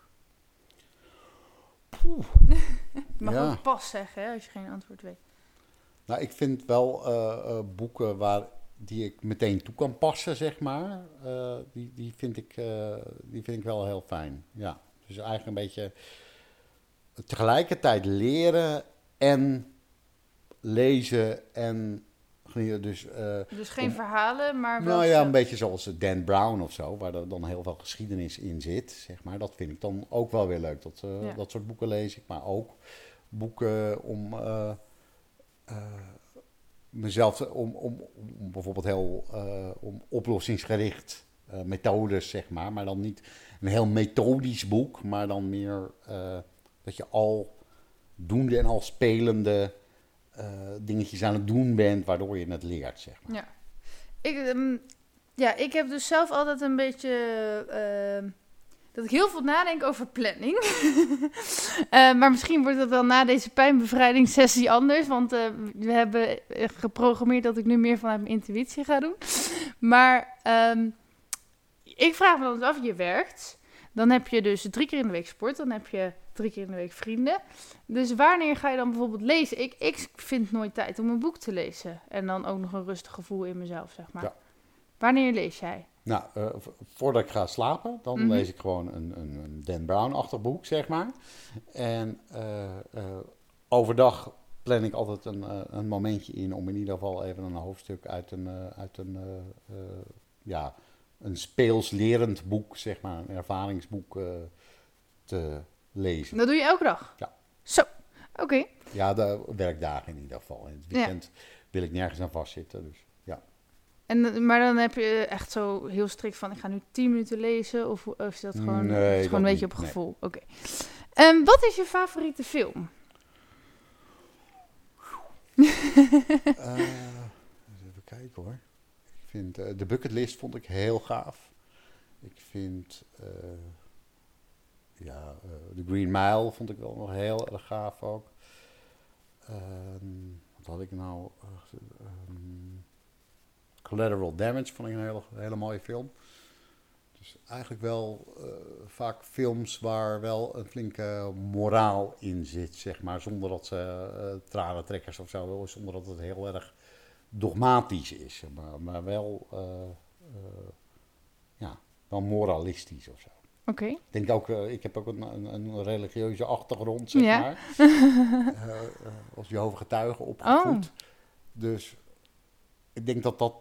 Mag Ja. ook pas zeggen hè, als je geen antwoord weet. Nou, ik vind wel eh, eh, boeken waar, die ik meteen toe kan passen, zeg maar. eh, die, die, vind ik, die vind ik wel heel fijn. Ja. Dus eigenlijk een beetje tegelijkertijd leren en lezen en Dus, eh, Dus geen Om- verhalen, maar wel... nou ja, een beetje zoals Dan Brown of zo, waar er dan heel veel geschiedenis in zit, zeg maar. Dat vind ik dan ook wel weer leuk. Dat, eh, Ja. dat soort boeken lees ik, maar ook boeken om eh, mezelf, te- om, om, om bijvoorbeeld heel om oplossingsgericht methodes, zeg maar. Maar dan niet een heel methodisch boek, maar dan meer dat je al doende en al spelende eh, dingetjes aan het doen bent, waardoor je het leert, zeg maar. Ja. Ik, ehm, ja, ik heb dus zelf altijd een beetje... ehm, dat ik heel veel nadenk over planning. Eh, maar misschien wordt het dan na deze pijnbevrijdingssessie anders. Want eh, we hebben geprogrammeerd dat ik nu meer vanuit mijn intuïtie ga doen. Maar ehm, ik vraag me dan eens af, je werkt. Dan heb je dus drie keer in de week sport. Dan heb je drie keer in de week vrienden. Dus wanneer ga je dan bijvoorbeeld lezen? Ik, ik vind nooit tijd om een boek te lezen. En dan ook nog een rustig gevoel in mezelf, zeg maar. Ja. Wanneer lees jij? Nou, eh, voordat ik ga slapen, dan Mhm. lees ik gewoon een, een, een Dan Brown-achtig boek, zeg maar. En eh, eh, overdag plan ik altijd een, een momentje in om in ieder geval even een hoofdstuk uit een, uit een, ja, een speels lerend boek, zeg maar, een ervaringsboek te lezen. Dat doe je elke dag? Ja. Zo, oké. Ja, de werkdagen in ieder geval. In het Ja. weekend wil ik nergens aan vastzitten, dus ja. En, Maar dan heb je echt zo heel strikt van, ik ga nu 10 minuten lezen? Of, of is dat gewoon, Nee, is dat gewoon een beetje niet, op nee. gevoel? Oké. Ehm, wat is je favoriete film? Eens even kijken hoor. Ik vind eh, de bucketlist vond ik heel gaaf. Ik vind eh, ja, eh, The Green Mile vond ik wel nog heel erg gaaf ook. Ehm, wat had ik nou? eh, ehm, Collateral Damage vond ik een hele, hele mooie film. Dus eigenlijk wel eh, vaak films waar wel een flinke moraal in zit, zeg maar. Zonder dat ze eh tranentrekkers of zo, zonder dat het heel erg dogmatisch is. Maar, maar wel, ja, wel moralistisch of zo. Oké. Ik denk ook, eh, ik heb ook een, een, een religieuze achtergrond, zeg Ja. maar. Eh, als Jehovah getuige opgevoed. Oh. Dus ik denk dat, dat,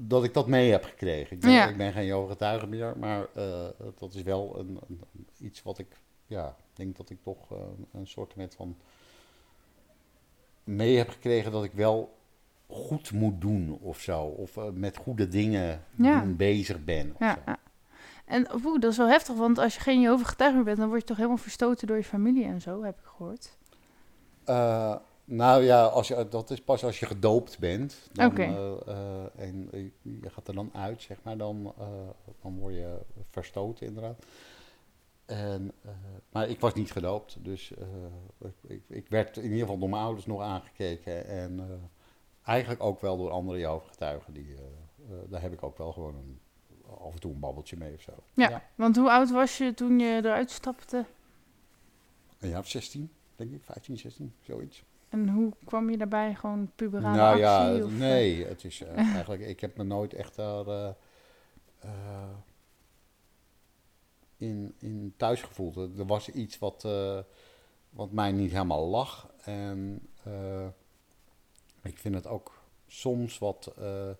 dat ik dat mee heb gekregen. Ik ben, Ja. ik ben geen Jehovah getuige meer, maar dat is wel een, een- iets wat ik, ja, denk dat ik toch een soort met van mee heb gekregen dat ik wel goed moet doen of zo. Of met goede dingen Ja. doen bezig ben. Of Ja, zo. En dat is wel heftig, want als je geen Jehovah getuige meer bent, dan word je toch helemaal verstoten door je familie en zo, heb ik gehoord. Eh, nou ja, als je, dat is pas als je gedoopt bent. Dan, eh, eh, en je gaat er dan uit, zeg maar. Dan, eh, dan word je verstoten, inderdaad. En, eh, maar ik was niet gedoopt. Dus eh, ik, ik, werd in ieder geval door mijn ouders nog aangekeken. En eh, eigenlijk ook wel door andere Jehovah-getuigen. Die, eh, eh, daar heb ik ook wel gewoon een, af en toe een babbeltje mee of zo. Ja, want hoe oud was je toen je eruit stapte? Een jaar of 16, denk ik. 15, 16, zoiets. En hoe kwam je daarbij? Gewoon puberale nou actie? ja, of, eh? nee, het is eh, eigenlijk, ik heb me nooit echt daar eh, eh, in, in thuis gevoeld. Er was iets wat, eh, wat mij niet helemaal lag. En eh, ik vind het ook soms wat eh,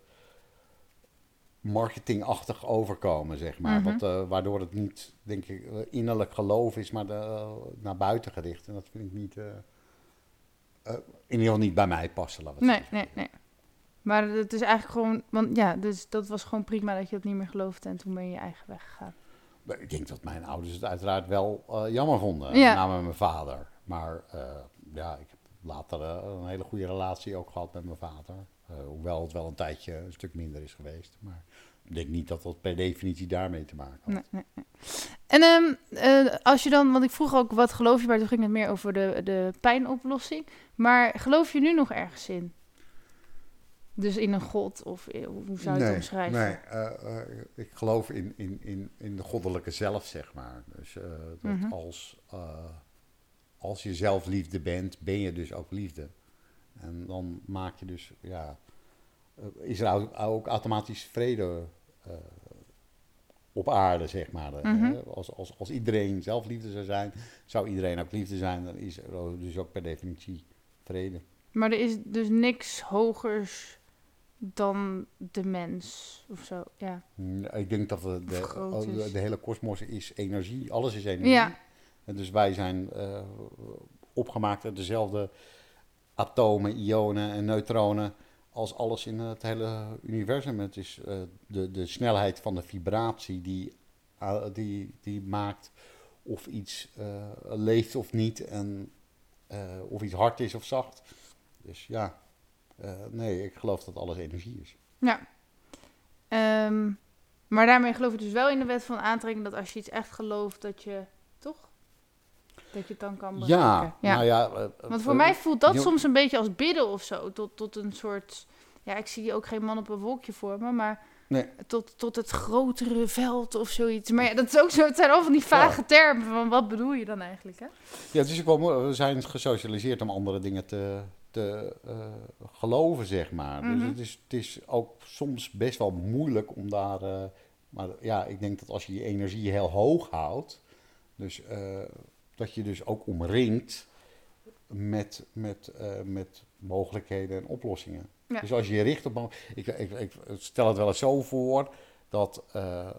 marketingachtig overkomen, zeg maar. Mhm. wat, eh, waardoor het niet, denk ik, eh, innerlijk geloof is, maar de, eh, naar buiten gericht. En dat vind ik niet, in ieder geval niet bij mij passen, laten we Nee, zeggen. nee, nee. Maar het is eigenlijk gewoon... Want ja, dus dat was gewoon prima dat je dat niet meer geloofde. En toen ben je je eigen weg gegaan. Ik denk dat mijn ouders het uiteraard wel jammer vonden, Ja. met name mijn vader. Maar ja, ik heb later een hele goede relatie ook gehad met mijn vader. Eh, hoewel het wel een tijdje een stuk minder is geweest. Maar ik denk niet dat dat per definitie daarmee te maken had. Nee, nee, nee. En ehm, eh, als je dan... Want ik vroeg ook, wat geloof je? Maar toen ging het meer over de, de pijnoplossing. Maar geloof je nu nog ergens in? Dus in een god? Of eh, hoe zou je het omschrijven? Nee, ik geloof in, in, in, in de goddelijke zelf, zeg maar. Dus eh, dat Mhm. als, eh, als je zelf liefde bent, ben je dus ook liefde. En dan maak je dus, ja, eh, is er ook, ook automatisch vrede eh, op aarde, zeg maar. Eh, Mhm. als, als, als iedereen zelf liefde zou zijn, zou iedereen ook liefde zijn. Dan is er dus ook per definitie vrede. Maar er is dus niks hogers dan de mens of zo. Ja. Mm, Ik denk dat de, oh, de, hele kosmos is energie. Alles is energie. Ja. En dus wij zijn opgemaakt uit dezelfde atomen, ionen en neutronen als alles in het hele universum. Het is eh, de, de snelheid van de vibratie die, ah, die, die maakt of iets eh, leeft of niet en eh, of iets hard is of zacht. Dus ja, eh, nee, ik geloof dat alles energie is. Ja. Ehm, maar daarmee geloof ik dus wel in de wet van aantrekking dat als je iets echt gelooft, dat je? Dat je het dan kan bereiken. Ja, nou ja. eh, Want voor eh, mij voelt dat je- soms een beetje als bidden of zo. Tot, tot een soort. Ja, ik zie ook geen man op een wolkje voor me, maar Nee. tot, tot het grotere veld of zoiets. Maar ja, dat is ook zo. Het zijn al van die vage termen van wat bedoel je dan eigenlijk? Hè? Ja, het is ook wel. We zijn gesocialiseerd om andere dingen te, te eh, geloven, zeg maar. Mhm. Dus het is, het is ook soms best wel moeilijk om daar... eh, maar ja, ik denk dat als je je energie heel hoog houdt... Dus eh, dat je dus ook omringt met, met, eh, met mogelijkheden en oplossingen. Ja. Dus als je je richt op... Ik, ik, ik stel het wel eens zo voor dat... eh,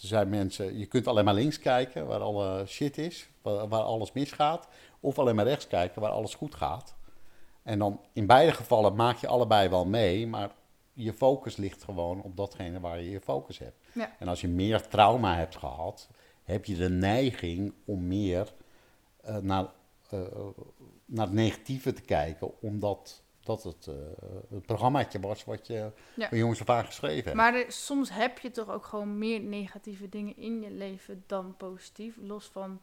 er zijn mensen, je kunt alleen maar links kijken waar alle shit is, waar, waar alles misgaat. Of alleen maar rechts kijken waar alles goed gaat. En dan in beide gevallen maak je allebei wel mee, maar je focus ligt gewoon op datgene waar je je focus hebt. Ja. En als je meer trauma hebt gehad, heb je de neiging om meer naar, eh, naar het negatieve te kijken, omdat dat het, eh, het programmaatje was wat je Ja. jongens aan geschreven hebt. Maar er- soms heb je toch ook gewoon meer negatieve dingen in je leven dan positief. Los van.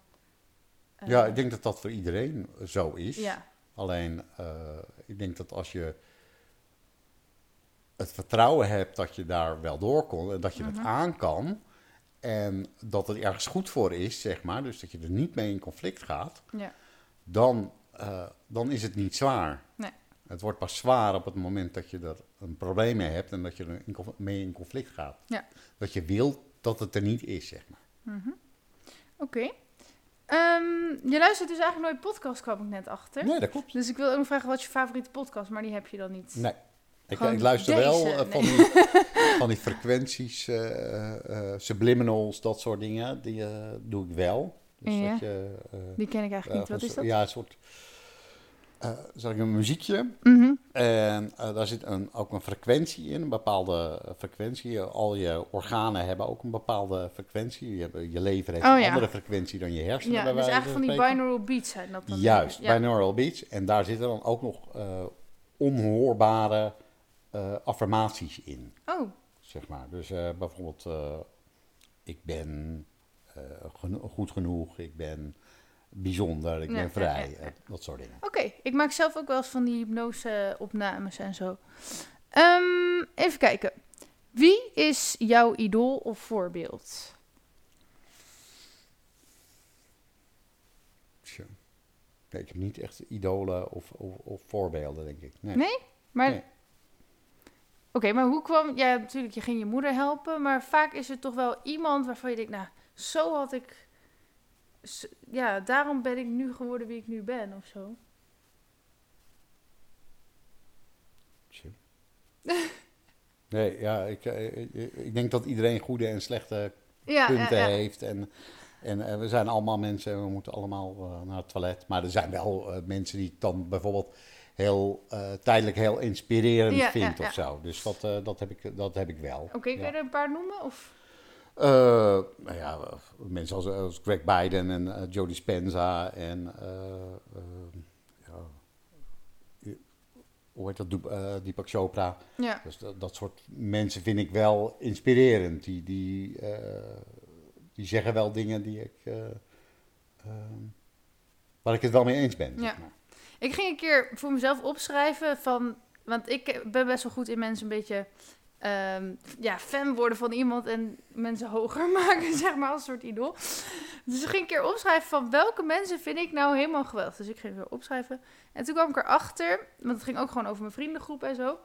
eh, Ja, ik denk dat dat voor iedereen zo is. Ja, Alleen, eh, ik denk dat als je het vertrouwen hebt dat je daar wel door kon en dat je Mhm. het aan kan en dat het ergens goed voor is, zeg maar, dus dat je er niet mee in conflict gaat, ja. dan, eh, dan is het niet zwaar. Nee. Het wordt pas zwaar op het moment dat je er een probleem mee hebt en dat je er in mee in conflict gaat. Ja. Dat je wilt dat het er niet is, zeg maar. Mhm. Oké. Ehm, je luistert dus eigenlijk nooit podcast, kwam ik net achter. Nee, dat klopt. Dus ik wil ook nog vragen wat je favoriete podcast, maar die heb je dan niet. Nee. Ik, ik luister deze, wel eh, nee. van, die, van die frequenties, eh, eh, subliminals, dat soort dingen. Die doe ik wel. Dus Ja. dat je, Die ken ik eigenlijk niet. Wat is dat? Ja, een soort. zeg ik een muziekje. Mhm. En daar zit een, ook een frequentie in, een bepaalde frequentie. Al je organen hebben ook een bepaalde frequentie. Je, hebt- je lever heeft Oh, een ja. andere frequentie dan je hersenen. Ja, bij dus eigenlijk van die binaural beats zijn dat dan. Juist, Ja. binaural beats. En daar zitten dan ook nog onhoorbare affirmaties in, Oh, zeg maar. Dus eh, bijvoorbeeld, eh, ik ben eh, geno- goed genoeg, ik ben bijzonder, ik ben ja, vrij, ja, ja. eh, dat soort dingen. oké. Ik maak zelf ook wel eens van die hypnose-opnames en zo. Ehm, even kijken. Wie is jouw idool of voorbeeld? Tja. Nee, ik heb niet echt idolen of, of, of voorbeelden, denk ik. Nee. Nee? Maar... Nee. Oké, maar hoe kwam... Ja, natuurlijk, je ging je moeder helpen. Maar vaak is er toch wel iemand waarvan je denkt... Nou, zo had ik... Ja, daarom ben ik nu geworden wie ik nu ben, of zo. Nee, ja, ik, eh, ik, ik denk dat iedereen goede en slechte Ja, punten ja, ja. heeft. En, en eh, we zijn allemaal mensen en we moeten allemaal eh, naar het toilet. Maar er zijn wel mensen die dan bijvoorbeeld heel eh, tijdelijk heel inspirerend Ja, vind ja, of zo. Dus dat, eh, dat, heb, ik, dat heb ik wel. Oké, kun je er een paar noemen? Of... Eh, nou ja, mensen als, als Greg Biden en Joe Dispenza en ja, hoe heet dat, eh, Deepak Chopra. Ja. Dus dat, dat soort mensen vind ik wel inspirerend. Die, die, die zeggen wel dingen die ik, waar ik het wel mee eens ben. Ja. zeg maar. Ik ging een keer voor mezelf opschrijven van... Want ik ben best wel goed in mensen een beetje... ehm, ja, fan worden van iemand en mensen hoger maken, zeg maar, als soort idool. Dus ik ging een keer opschrijven van welke mensen vind ik nou helemaal geweldig. Dus ik ging weer opschrijven. En toen kwam ik erachter, want het ging ook gewoon over mijn vriendengroep en zo...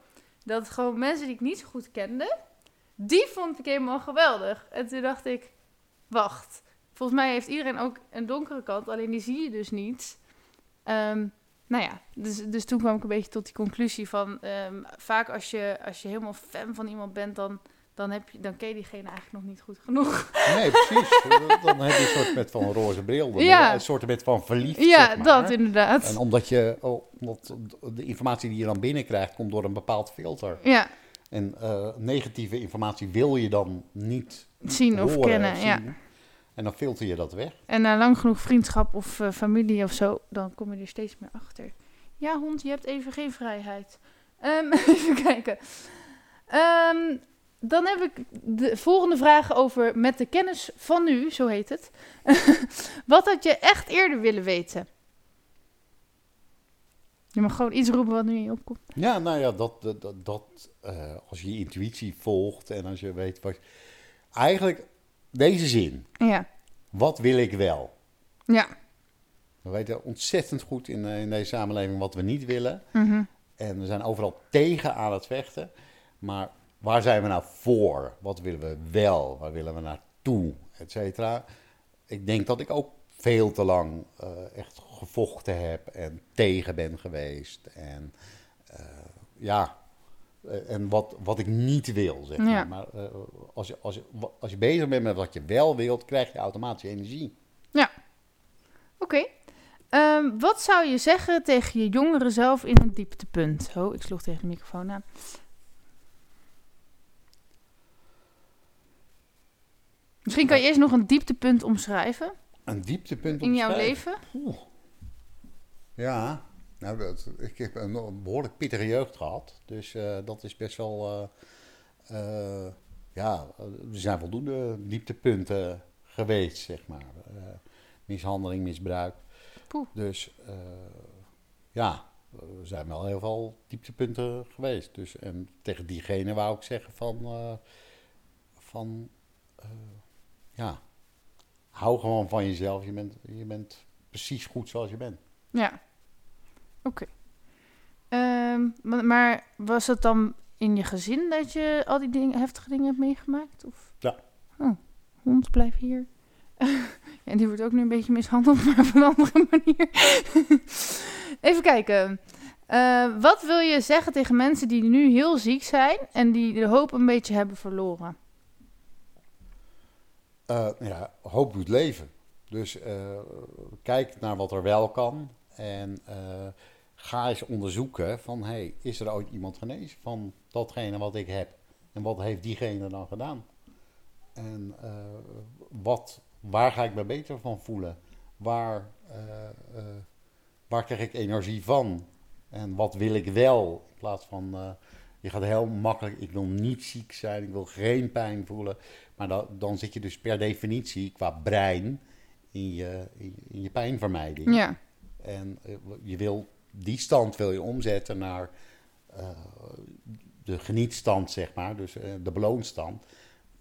dat gewoon mensen die ik niet zo goed kende, die vond ik helemaal geweldig. En toen dacht ik, wacht, volgens mij heeft iedereen ook een donkere kant, alleen die zie je dus niet. Ehm, nou ja, dus, dus toen kwam ik een beetje tot die conclusie van... ehm, vaak als je, als je helemaal fan van iemand bent, dan, dan, heb je, dan ken je diegene eigenlijk nog niet goed genoeg. Nee, precies. Dan heb je een soort met van roze bril. Ja. Een soort met van verliefd, ja, zeg maar. dat inderdaad. En omdat je, oh, omdat de informatie die je dan binnenkrijgt, komt door een bepaald filter. Ja, En eh, negatieve informatie wil je dan niet zien of kennen, ja. En dan filter je dat weg. En na lang genoeg vriendschap of eh, familie of zo, dan kom je er steeds meer achter. Ja, hond, je hebt even geen vrijheid. Ehm, even kijken. Ehm, dan heb ik de volgende vraag over met de kennis van nu, zo heet het. wat had je echt eerder willen weten? Je mag gewoon iets roepen wat nu in je opkomt. Ja, nou ja, dat, dat, dat, dat, eh, als je je intuïtie volgt en als je weet wat... Eigenlijk, deze zin. Ja, Wat wil ik wel? ja. We weten ontzettend goed in, eh, in deze samenleving wat we niet willen. Mhm. En we zijn overal tegen aan het vechten. Maar waar zijn we nou voor? Wat willen we wel? Waar willen we naartoe? Et cetera. Ik denk dat ik ook veel te lang eh, echt gevochten heb en tegen ben geweest. En eh, ja, en wat, wat ik niet wil, zeg maar. Ja. Maar eh, als, je, als, je, als je bezig bent met wat je wel wilt, krijg je automatisch energie. Oké. Ehm, wat zou je zeggen tegen je jongere zelf in een dieptepunt? Oh, ik sloeg tegen de microfoon aan. Misschien kan je eerst nog een dieptepunt omschrijven Een dieptepunt in jouw omschrijven. leven. Oeh. Ja, nou, ik heb een, behoorlijk pittige jeugd gehad. Dus eh, dat is best wel. eh, ja, er zijn voldoende dieptepunten geweest, zeg maar. Mishandeling, misbruik. Poeh. Dus ja, er zijn wel heel veel dieptepunten geweest. Dus, en tegen diegene wou ik zeggen van. van ja, hou gewoon van jezelf. Je bent, je bent precies goed zoals je bent. Ja. Oké. Ehm, maar, maar was het dan in je gezin dat je al die dingen, heftige dingen hebt meegemaakt? Of? Ja. Oh, hond, blijf hier. en die wordt ook nu een beetje mishandeld, maar op een andere manier. Even kijken. Eh, wat wil je zeggen tegen mensen die nu heel ziek zijn en die de hoop een beetje hebben verloren? Eh, ja, hoop doet leven. Dus eh, kijk naar wat er wel kan. En ga eens onderzoeken van, hey, is er ooit iemand genezen van datgene wat ik heb? En wat heeft diegene dan gedaan? En eh, wat, waar ga ik me beter van voelen? Waar, eh, eh, waar krijg ik energie van? En wat wil ik wel? In plaats van, je gaat heel makkelijk, ik wil niet ziek zijn, ik wil geen pijn voelen. Maar dan, dan zit je dus per definitie qua brein in je, in, je pijnvermijding. Ja, En je wil die stand wil je omzetten naar eh, de genietstand, zeg maar. Dus eh, de beloonstand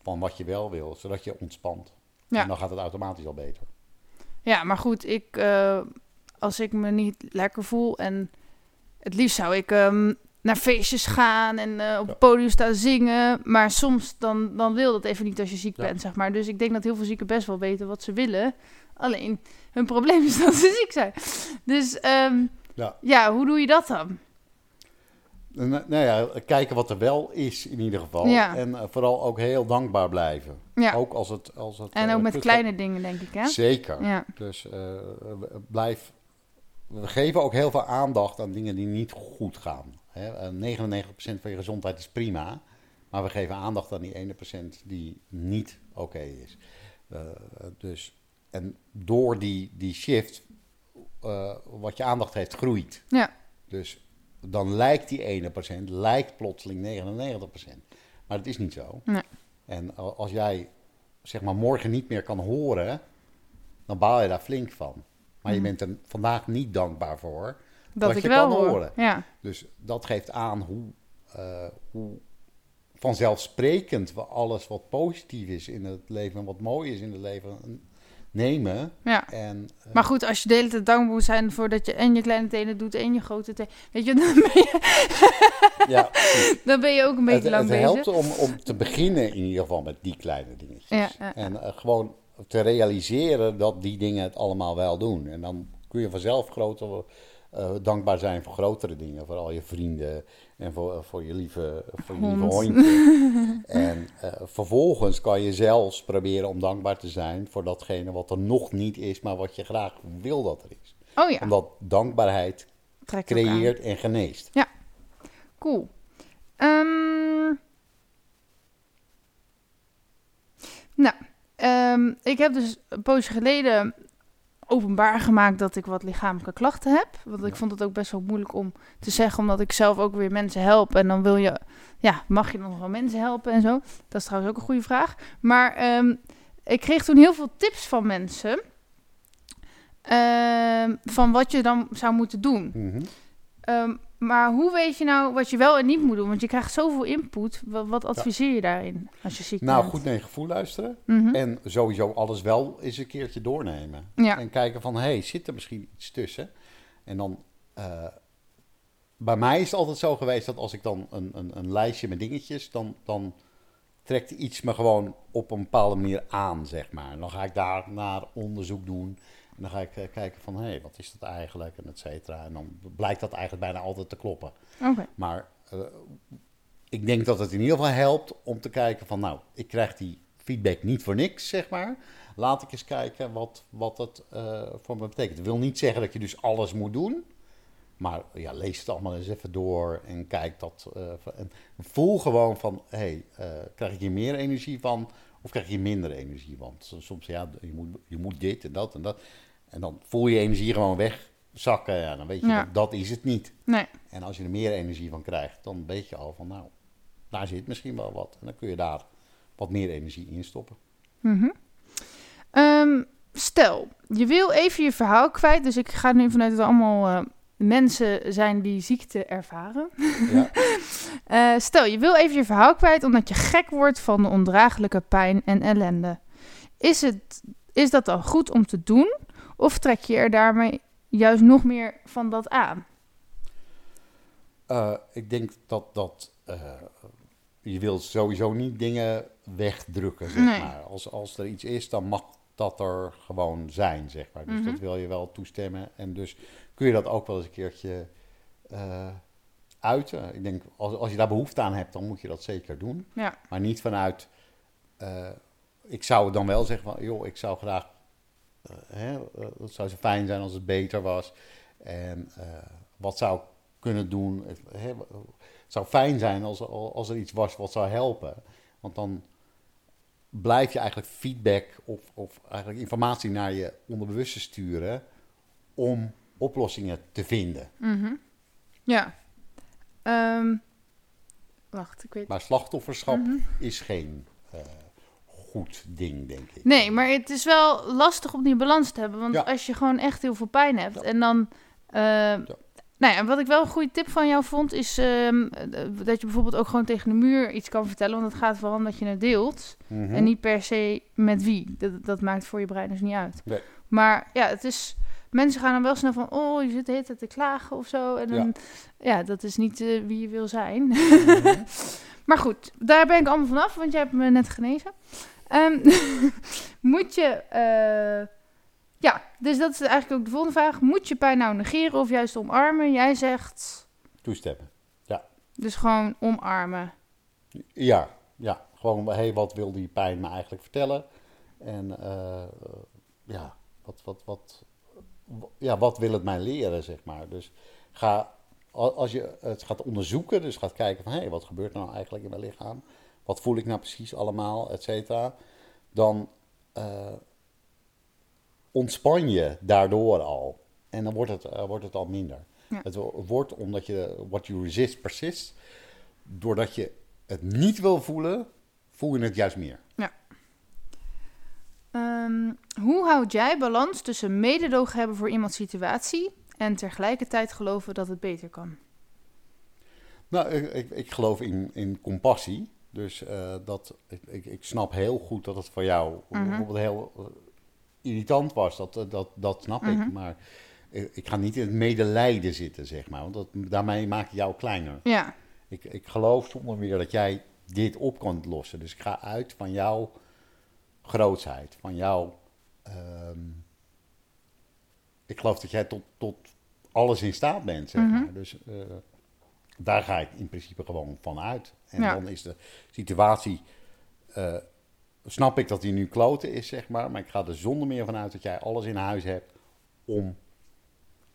van wat je wel wil, zodat je ontspant. Ja. En dan gaat het automatisch al beter. ja maar goed, ik, eh, als ik me niet lekker voel. En het liefst zou ik ehm, naar feestjes gaan en op Ja. het podium staan zingen. Maar soms dan, dan wil dat even niet als je ziek Ja. bent, zeg maar. Dus ik denk dat heel veel zieken best wel weten wat ze willen. Alleen, hun probleem is dat ze ziek zijn. Dus ehm, Ja. ja, hoe doe je dat dan? Nou nou ja, kijken wat er wel is in ieder geval. Ja. En eh, vooral ook heel dankbaar blijven. Ja. Ook als het... Als het En eh, ook met kleine dingen, denk ik, hè? Zeker. Ja, Dus eh, blijf... We geven ook heel veel aandacht aan dingen die niet goed gaan. Hè? Eh, 99% van je gezondheid is prima. Maar we geven aandacht aan die ene procent die niet oké is. Dus, en door die, die shift, eh, wat je aandacht heeft, groeit. ja, Dus dan lijkt die ene procent, lijkt plotseling 99%. Maar dat is niet zo. Nee. En als jij zeg maar morgen niet meer kan horen, dan baal je daar flink van. Maar je Mhm. bent er vandaag niet dankbaar voor. dat Wat ik je wel kan hoor. horen. Ja, Dus dat geeft aan hoe, eh, hoe vanzelfsprekend we alles wat positief is in het leven en wat mooi is in het leven nemen. ja. En, eh, Maar goed, als je de hele tijd dankbaar moet zijn voor dat je en je kleine tenen doet en je grote tenen. Weet je, dan ben je, ja, dan ben je ook een beetje het, lang het bezig. helpt om, om te beginnen in ieder geval met die kleine dingetjes. Ja. En eh, gewoon te realiseren dat die dingen het allemaal wel doen. En dan kun je vanzelf groter, eh, dankbaar zijn voor grotere dingen. Voor al je vrienden en voor, eh, voor je lieve, voor je lieve Hond. hondje. en eh, vervolgens kan je zelfs proberen om dankbaar te zijn voor datgene wat er nog niet is, maar wat je graag wil dat er is. Oh ja, Omdat dankbaarheid trekt creëert en geneest. Cool. Ehm, nou, ehm, ik heb dus een poosje geleden openbaar gemaakt dat ik wat lichamelijke klachten heb. Want ik vond het ook best wel moeilijk om te zeggen, omdat ik zelf ook weer mensen help. En dan wil je, ja, mag je dan nog wel mensen helpen en zo? Dat is trouwens ook een goede vraag. Maar ehm, ik kreeg toen heel veel tips van mensen. ehm, van wat je dan zou moeten doen. Mhm. Ehm, maar hoe weet je nou wat je wel en niet moet doen? Want je krijgt zoveel input. Wat, wat adviseer je daarin als je ziek Nou, bent? goed naar je gevoel luisteren. Mhm. En sowieso alles wel eens een keertje doornemen. Ja. En kijken van, hé, hey, zit er misschien iets tussen? En dan, eh, bij mij is het altijd zo geweest dat als ik dan een, een, een lijstje met dingetjes, dan, dan trekt iets me gewoon op een bepaalde manier aan, zeg maar. En dan ga ik daar naar onderzoek doen. En dan ga ik eh, kijken van, hé, hey, wat is dat eigenlijk? En et cetera. En dan blijkt dat eigenlijk bijna altijd te kloppen. Maar eh, ik denk dat het in ieder geval helpt om te kijken van, nou, ik krijg die feedback niet voor niks, zeg maar. Laat ik eens kijken wat, wat het eh, voor me betekent. Dat wil niet zeggen dat je dus alles moet doen. Maar ja, lees het allemaal eens even door en kijk dat. en voel gewoon van, hé, hey, krijg ik hier meer energie van of krijg je minder energie van? S- Soms, ja, je moet, je moet dit en dat en dat. En dan voel je energie gewoon wegzakken. Ja, dan weet je, Ja. dat, dat is het niet. Nee. En als je er meer energie van krijgt, dan weet je al van nou, daar zit misschien wel wat. En dan kun je daar wat meer energie in stoppen. Mhm. Ehm, stel, je wil even je verhaal kwijt. Dus ik ga nu vanuit er allemaal eh, mensen zijn die ziekte ervaren. Ja. Eh, stel, je wil even je verhaal kwijt omdat je gek wordt van de ondraaglijke pijn en ellende. Is, het, is dat dan goed om te doen? Of trek je er daarmee juist nog meer van dat aan? Eh, ik denk dat, dat eh, je wilt sowieso niet dingen wegdrukken, zeg Nee. maar. Als, als er iets is, dan mag dat er gewoon zijn, zeg maar. Dus Mhm. dat wil je wel toestemmen. En dus kun je dat ook wel eens een keertje eh, uiten. Ik denk, als, als je daar behoefte aan hebt, dan moet je dat zeker doen. Ja. Maar niet vanuit. eh, ik zou dan wel zeggen van, joh, ik zou graag. eh, hè, het zou zo fijn zijn als het beter was. En wat zou ik kunnen doen? Het, hè, het zou fijn zijn als, als er iets was wat zou helpen. Want dan blijf je eigenlijk feedback of, of eigenlijk informatie naar je onderbewuste sturen om oplossingen te vinden. Mhm. Ja. Ehm, wacht, ik weet... Maar slachtofferschap Mhm. is geen eh, goed ding, denk ik. Nee, maar het is wel lastig om die balans te hebben. Want Ja. als je gewoon echt heel veel pijn hebt Ja. en dan... eh, Nou ja, wat ik wel een goede tip van jou vond, is ehm, eh, dat je bijvoorbeeld ook gewoon tegen de muur iets kan vertellen. Want het gaat vooral om dat je het deelt. Mhm. En niet per se met wie. Dat, dat maakt voor je brein dus niet uit. Nee. Maar ja, het is mensen gaan dan wel snel van, oh, je zit de hele tijd te klagen of zo. En dan, ja, dat is niet eh, wie je wil zijn. Mhm. maar goed, daar ben ik allemaal vanaf, want jij hebt me net genezen. Ehm, moet je, eh, ja, dus dat is eigenlijk ook de volgende vraag. Moet je pijn nou negeren of juist omarmen? Jij zegt, Toestemmen. dus gewoon omarmen. Ja, ja. Gewoon, hé, hey, wat wil die pijn me eigenlijk vertellen? En eh, ja, wat, wat, wat, ja, wat wil het mij leren, zeg maar. Dus ga, al- als je het gaat onderzoeken, dus gaat kijken van... hé, hey, wat gebeurt er nou eigenlijk in mijn lichaam? Wat voel ik nou precies allemaal, et cetera? Dan eh, ontspan je daardoor al. En dan wordt het, eh, wordt het al minder. Ja. Het wo- wordt omdat je, what you resist persist. Doordat je het niet wil voelen, voel je het juist meer. Ehm, hoe houd jij balans tussen mededogen hebben voor iemands situatie en tegelijkertijd geloven dat het beter kan? Nou, ik, ik, ik geloof in, in compassie. Dus eh, dat, ik, ik, ik snap heel goed dat het voor jou Mhm. bijvoorbeeld heel eh, irritant was. Dat, eh, dat, dat snap Mhm. ik. Maar ik, ik ga niet in het medelijden zitten, zeg maar. Want dat, daarmee maak je jou kleiner. Ja, Ik, ik geloof zonder meer dat jij dit op kan lossen. Dus ik ga uit van jouw grootsheid. Van jouw... ehm, ik geloof dat jij tot, tot alles in staat bent, zeg Mhm. maar. Dus eh, daar ga ik in principe gewoon van uit. En Ja. dan is de situatie... eh, snap ik dat die nu kloten is, zeg maar. Maar ik ga er zonder meer van uit dat jij alles in huis hebt... om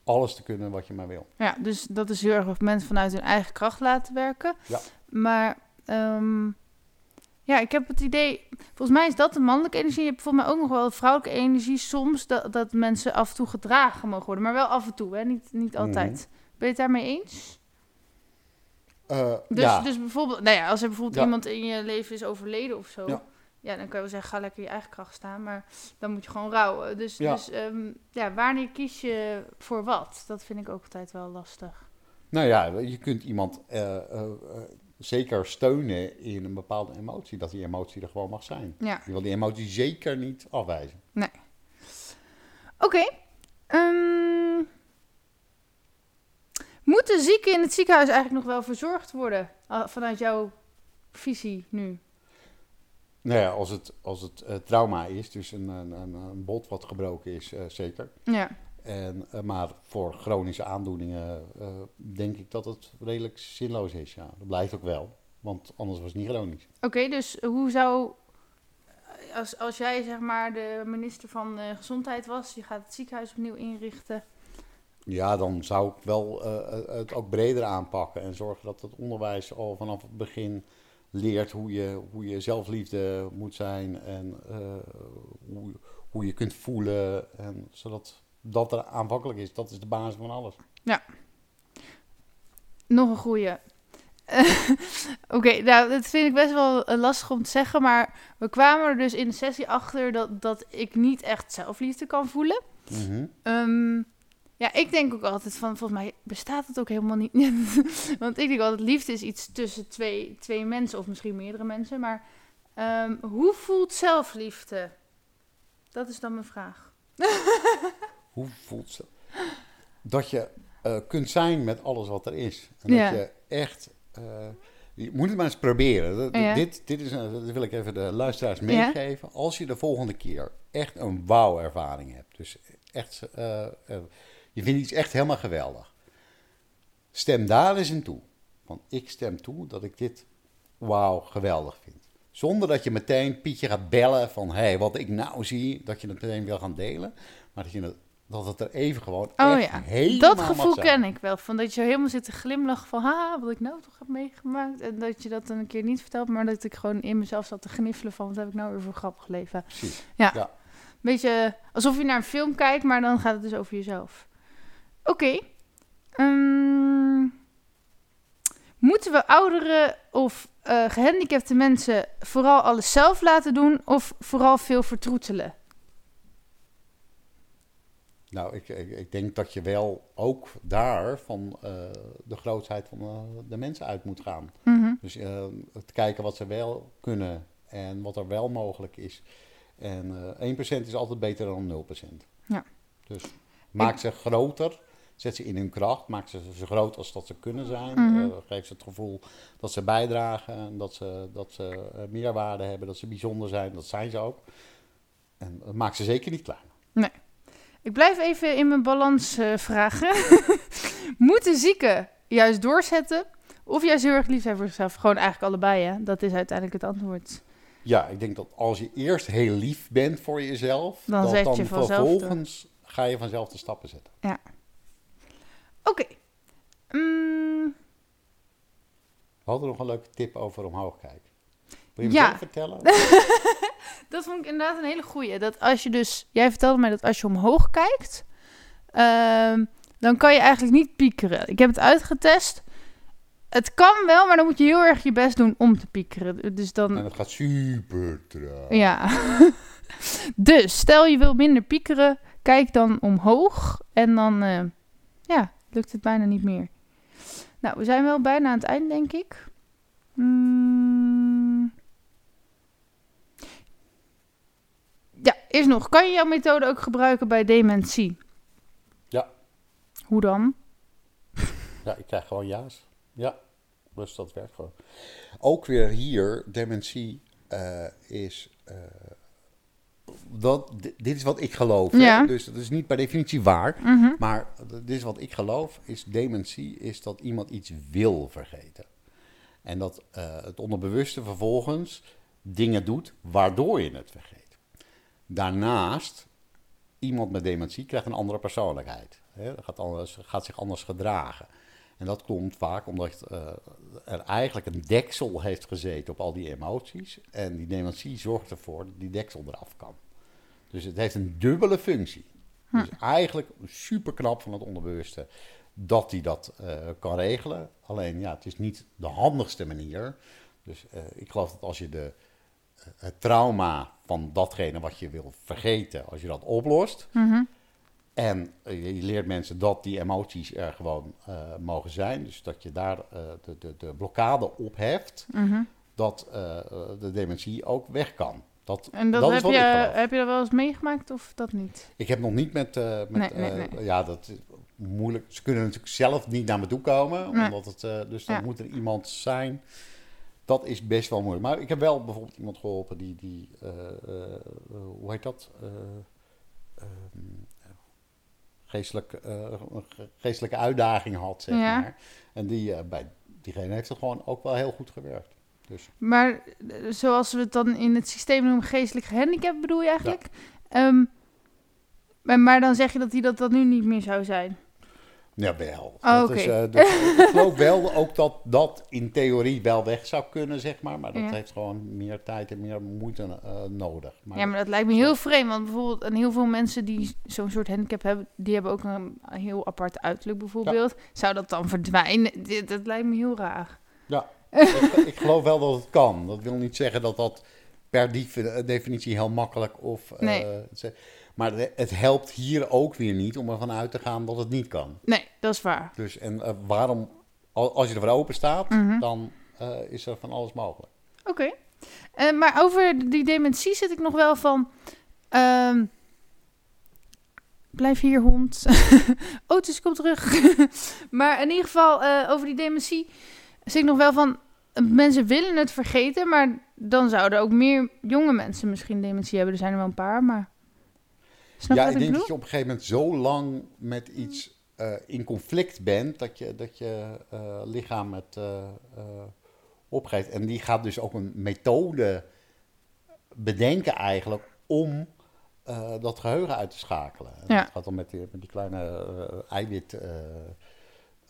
alles te kunnen wat je maar wil. ja, dus dat is heel erg of mensen vanuit hun eigen kracht laten werken. Ja. Maar ehm, ja, ik heb het idee, volgens mij is dat de mannelijke energie. Je hebt volgens mij ook nog wel de vrouwelijke energie soms, dat, dat mensen af en toe gedragen mogen worden. Maar wel af en toe, hè? Niet, niet altijd. Ben je het daarmee eens? Eh, Dus, ja. dus bijvoorbeeld, nou ja, als er bijvoorbeeld Ja. iemand in je leven is overleden of zo. Ja. Ja. dan kan je wel zeggen, ga lekker je eigen kracht staan. Maar dan moet je gewoon rouwen. Dus, Ja. dus ehm, ja, wanneer kies je voor wat? Dat vind ik ook altijd wel lastig. Nou ja, je kunt iemand eh, eh, eh, zeker steunen in een bepaalde emotie. Dat die emotie er gewoon mag zijn. Ja, Je wil die emotie zeker niet afwijzen. oké. Ehm, moeten zieken in het ziekenhuis eigenlijk nog wel verzorgd worden? Ah, vanuit jouw visie nu. Nou ja, als het, als het eh, trauma is, dus een, een, een, een bot wat gebroken is, eh, zeker. Ja, En, eh, maar voor chronische aandoeningen eh, denk ik dat het redelijk zinloos is. Ja. Dat blijft ook wel, want anders was het niet chronisch. oké. dus hoe zou... Als, als jij zeg maar de minister van eh, Gezondheid was, je gaat het ziekenhuis opnieuw inrichten... Ja, dan zou ik wel het ook breder aanpakken en zorgen dat het onderwijs al vanaf het begin leert hoe je, hoe je zelfliefde moet zijn en hoe, hoe je kunt voelen. En zodat dat er aanvankelijk is, dat is de basis van alles. Nog een goeie. Oké, nou, dat vind ik best wel eh, lastig om te zeggen, maar we kwamen er dus in de sessie achter dat, dat ik niet echt zelfliefde kan voelen. Mhm. Ehm, ja, ik denk ook altijd van, volgens mij bestaat het ook helemaal niet. Want ik denk altijd, liefde is iets tussen twee, twee mensen of misschien meerdere mensen. Maar ehm, hoe voelt zelfliefde? Dat is dan mijn vraag. Hoe voelt ze? Dat je eh, kunt zijn met alles wat er is. En Ja. dat je echt... eh, je moet het maar eens proberen. Dat- Ja. dit, dit, is een, dat wil ik even de luisteraars meegeven. Als je de volgende keer echt een wauw-ervaring hebt. Dus echt... eh, je vindt iets echt helemaal geweldig. Stem daar eens in toe. Want ik stem toe dat ik dit wauw geweldig vind. Zonder dat je meteen Pietje gaat bellen van... hé, hey, wat ik nou zie, dat je het meteen wil gaan delen. Maar dat, je het, dat het er even gewoon Oh echt ja, helemaal dat gevoel ken ik wel. Van dat je zo helemaal zit te glimlachen van... Haha, wat ik nou toch heb meegemaakt. En dat je dat dan een keer niet vertelt... maar dat ik gewoon in mezelf zat te gniffelen van... wat heb ik nou weer voor grappig leven. Precies. Ja. Ja. Beetje alsof je naar een film kijkt, maar dan gaat het dus over jezelf. Oké. Ehm, moeten we ouderen of eh, gehandicapte mensen vooral alles zelf laten doen of vooral veel vertroetelen? Nou, ik, ik, ik denk dat je wel ook daar van eh, de grootheid van eh, de mensen uit moet gaan. Mhm. Dus eh, het kijken wat ze wel kunnen en wat er wel mogelijk is. En eh 1% is altijd beter dan 0%. Ja. Dus Maak ze groter. Zet ze in hun kracht. Maak ze zo groot als dat ze kunnen zijn. Eh, geef ze het gevoel dat ze bijdragen. en Dat ze, dat ze meerwaarde hebben. Dat ze bijzonder zijn. Dat zijn ze ook. En maak ze zeker niet kleiner. Ik blijf even in mijn balans eh, vragen. Moeten zieken juist doorzetten of juist heel erg lief zijn voor zichzelf? Gewoon eigenlijk allebei, hè? Dat is uiteindelijk het antwoord. Ja, ik denk dat als je eerst heel lief bent voor jezelf. Dan dat zet dan je vervolgens ga je vanzelf de stappen zetten. Oké. Mm, We hadden nog een leuke tip over omhoog kijken. Wil je Ja. vertellen? dat vond ik inderdaad een hele goeie. Dat als je dus... Jij vertelde mij dat als je omhoog kijkt... ehm, dan kan je eigenlijk niet piekeren. Ik heb het uitgetest. Het kan wel, maar dan moet je heel erg je best doen om te piekeren. Dus dan... En het gaat super traag. Ja. dus stel je wil minder piekeren, kijk dan omhoog en dan eh, ja, lukt het bijna niet meer. Nou, we zijn wel bijna aan het eind, denk ik. Mm. Ja, eerst nog. Kan je jouw methode ook gebruiken bij dementie? Ja. Hoe dan? Ja, ik krijg gewoon ja's. Ja, dus dat werkt gewoon. Ook weer hier, dementie eh, is... eh, dat, di- dit is wat ik geloof. Ja. Dus dat is niet per definitie waar. Mhm. Maar dit is wat ik geloof, is dementie is dat iemand iets wil vergeten. En dat eh, het onderbewuste vervolgens dingen doet waardoor je het vergeet. Daarnaast, iemand met dementie krijgt een andere persoonlijkheid. Hè, gaat, anders, gaat zich anders gedragen. En dat komt vaak omdat eh, er eigenlijk een deksel heeft gezeten op al die emoties. En die dementie zorgt ervoor dat die deksel eraf kan. Dus het heeft een dubbele functie. Dus eigenlijk super knap van het onderbewuste dat hij dat eh, kan regelen. Alleen ja, het is niet de handigste manier. Dus eh, ik geloof dat als je de, het trauma van datgene wat je wil vergeten, als je dat oplost. Mhm. En eh, je, leert mensen dat die emoties er gewoon eh, mogen zijn. Dus dat je daar eh, de, de, de blokkade opheft. Mhm. Dat de dementie ook weg kan. Dat, En dat, heb, wat je, heb je dat wel eens meegemaakt of dat niet? Ik heb nog niet met. met Nee, nee, nee. Ja, dat is moeilijk. Ze kunnen natuurlijk zelf niet naar me toe komen. Omdat het, dus dan Ja. moet er iemand zijn. Dat is best wel moeilijk. Maar ik heb wel bijvoorbeeld iemand geholpen die. die eh, eh, eh, hoe heet dat? Eh, ehm, geestelijk, geestelijke uitdaging had, zeg Ja. maar. En die, bij diegene heeft het gewoon ook wel heel goed gewerkt. Dus Maar zoals we het dan in het systeem noemen, geestelijk gehandicapt bedoel je eigenlijk? Ehm, maar, maar dan zeg je dat hij dat, dat nu niet meer zou zijn. Jawel. Oh, Dat oké. is, eh, ik geloof wel ook dat dat in theorie wel weg zou kunnen, zeg maar. Maar dat Ja. heeft gewoon meer tijd en meer moeite eh, nodig. Maar, ja, maar dat lijkt me heel vreemd. Want bijvoorbeeld en heel veel mensen die zo'n soort handicap hebben, die hebben ook een heel apart uiterlijk bijvoorbeeld. Zou dat dan verdwijnen? Dat lijkt me heel raar. ik, ik geloof wel dat het kan. Dat wil niet zeggen dat dat per defi- definitie heel makkelijk of... eh, Nee. Maar het helpt hier ook weer niet om ervan uit te gaan dat het niet kan. Nee, dat is waar. Dus en eh, waarom, al- als je ervoor open staat, Mhm. dan eh, is er van alles mogelijk. Oké. Eh, maar over die dementie zit ik nog wel van. ehm, blijf hier, hond. Otis, kom terug. maar in ieder geval, over die dementie zit ik nog wel van. Mensen willen het vergeten, maar dan zouden ook meer jonge mensen misschien dementie hebben. Er zijn er wel een paar, maar. Snap ja, wat ik denk bedoel? dat je op een gegeven moment zo lang met iets eh, in conflict bent dat je, dat je eh, lichaam het eh, opgeeft. En die gaat dus ook een methode bedenken eigenlijk om dat geheugen uit te schakelen. Ja. Dat gaat dan met die, met die kleine eh, eiwit eh,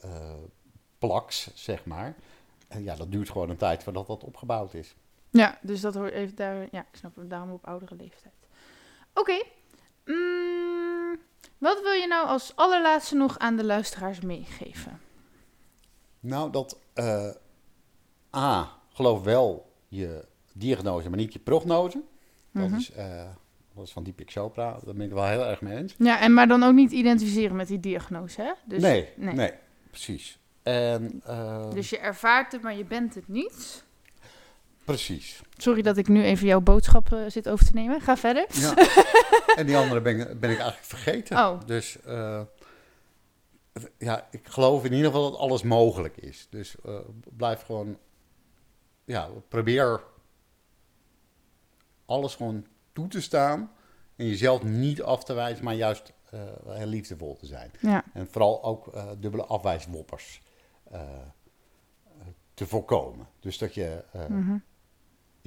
eh, plaks, zeg maar. En ja, dat duurt gewoon een tijd voordat dat opgebouwd is. Ja, dus dat hoort even daar. Ja, ik snap het daarom op oudere leeftijd. Oké. Mm, wat wil je nou als allerlaatste nog aan de luisteraars meegeven? Nou, dat eh, A, geloof wel je diagnose, maar niet je prognose. Dat, Mhm. is, eh, dat is van Deepak Chopra, daar ben ik wel heel erg mee eens. Ja, en maar dan ook niet identificeren met die diagnose, hè? Dus, nee, nee. nee, precies. En, eh, Dus je ervaart het, maar je bent het niet. Precies. Sorry dat ik nu even jouw boodschap eh, zit over te nemen. Ga verder. Ja. en die andere ben, ik- ben ik eigenlijk vergeten. Oh. Dus eh, ja, ik geloof in ieder geval dat alles mogelijk is. Dus eh, blijf gewoon, ja, probeer alles gewoon toe te staan. En jezelf niet af te wijzen, maar juist heel liefdevol te zijn. Ja, En vooral ook dubbele afwijswoppers te voorkomen. Dus dat je Mhm.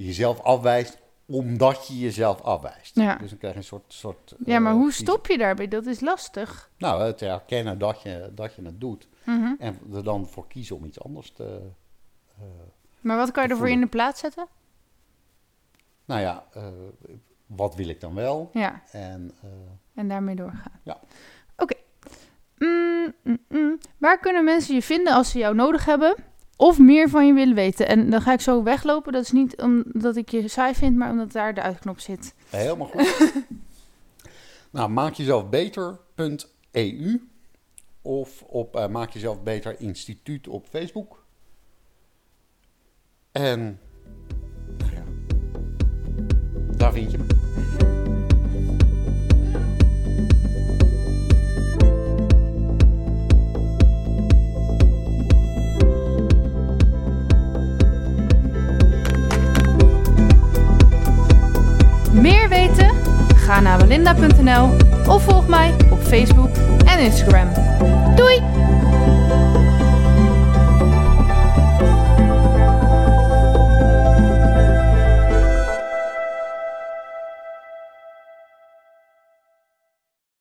Jezelf afwijst omdat je jezelf afwijst. Ja. Dus dan krijg je een soort... soort ja maar eh, hoe stop je daarbij? Dat is lastig. Nou, het herkennen dat je, dat je het doet. Mhm. En er dan voor kiezen om iets anders te... eh, Maar wat kan je ervoor in de plaats zetten? nou ja, eh, wat wil ik dan wel? Ja, En en daarmee doorgaan. Ja. Oké. Mm, mm, mm. Waar kunnen mensen je vinden als ze jou nodig hebben? Of meer van je willen weten? En dan ga ik zo weglopen. Dat is niet omdat ik je saai vind, maar omdat daar de uitknop zit. helemaal goed. nou, maakjezelfbeter.eu of op eh, Maak Jezelf Beter Instituut op Facebook. En nou ja, daar vind je me. Meer weten? Ga naar walinda.nl of volg mij op Facebook en Instagram. Doei!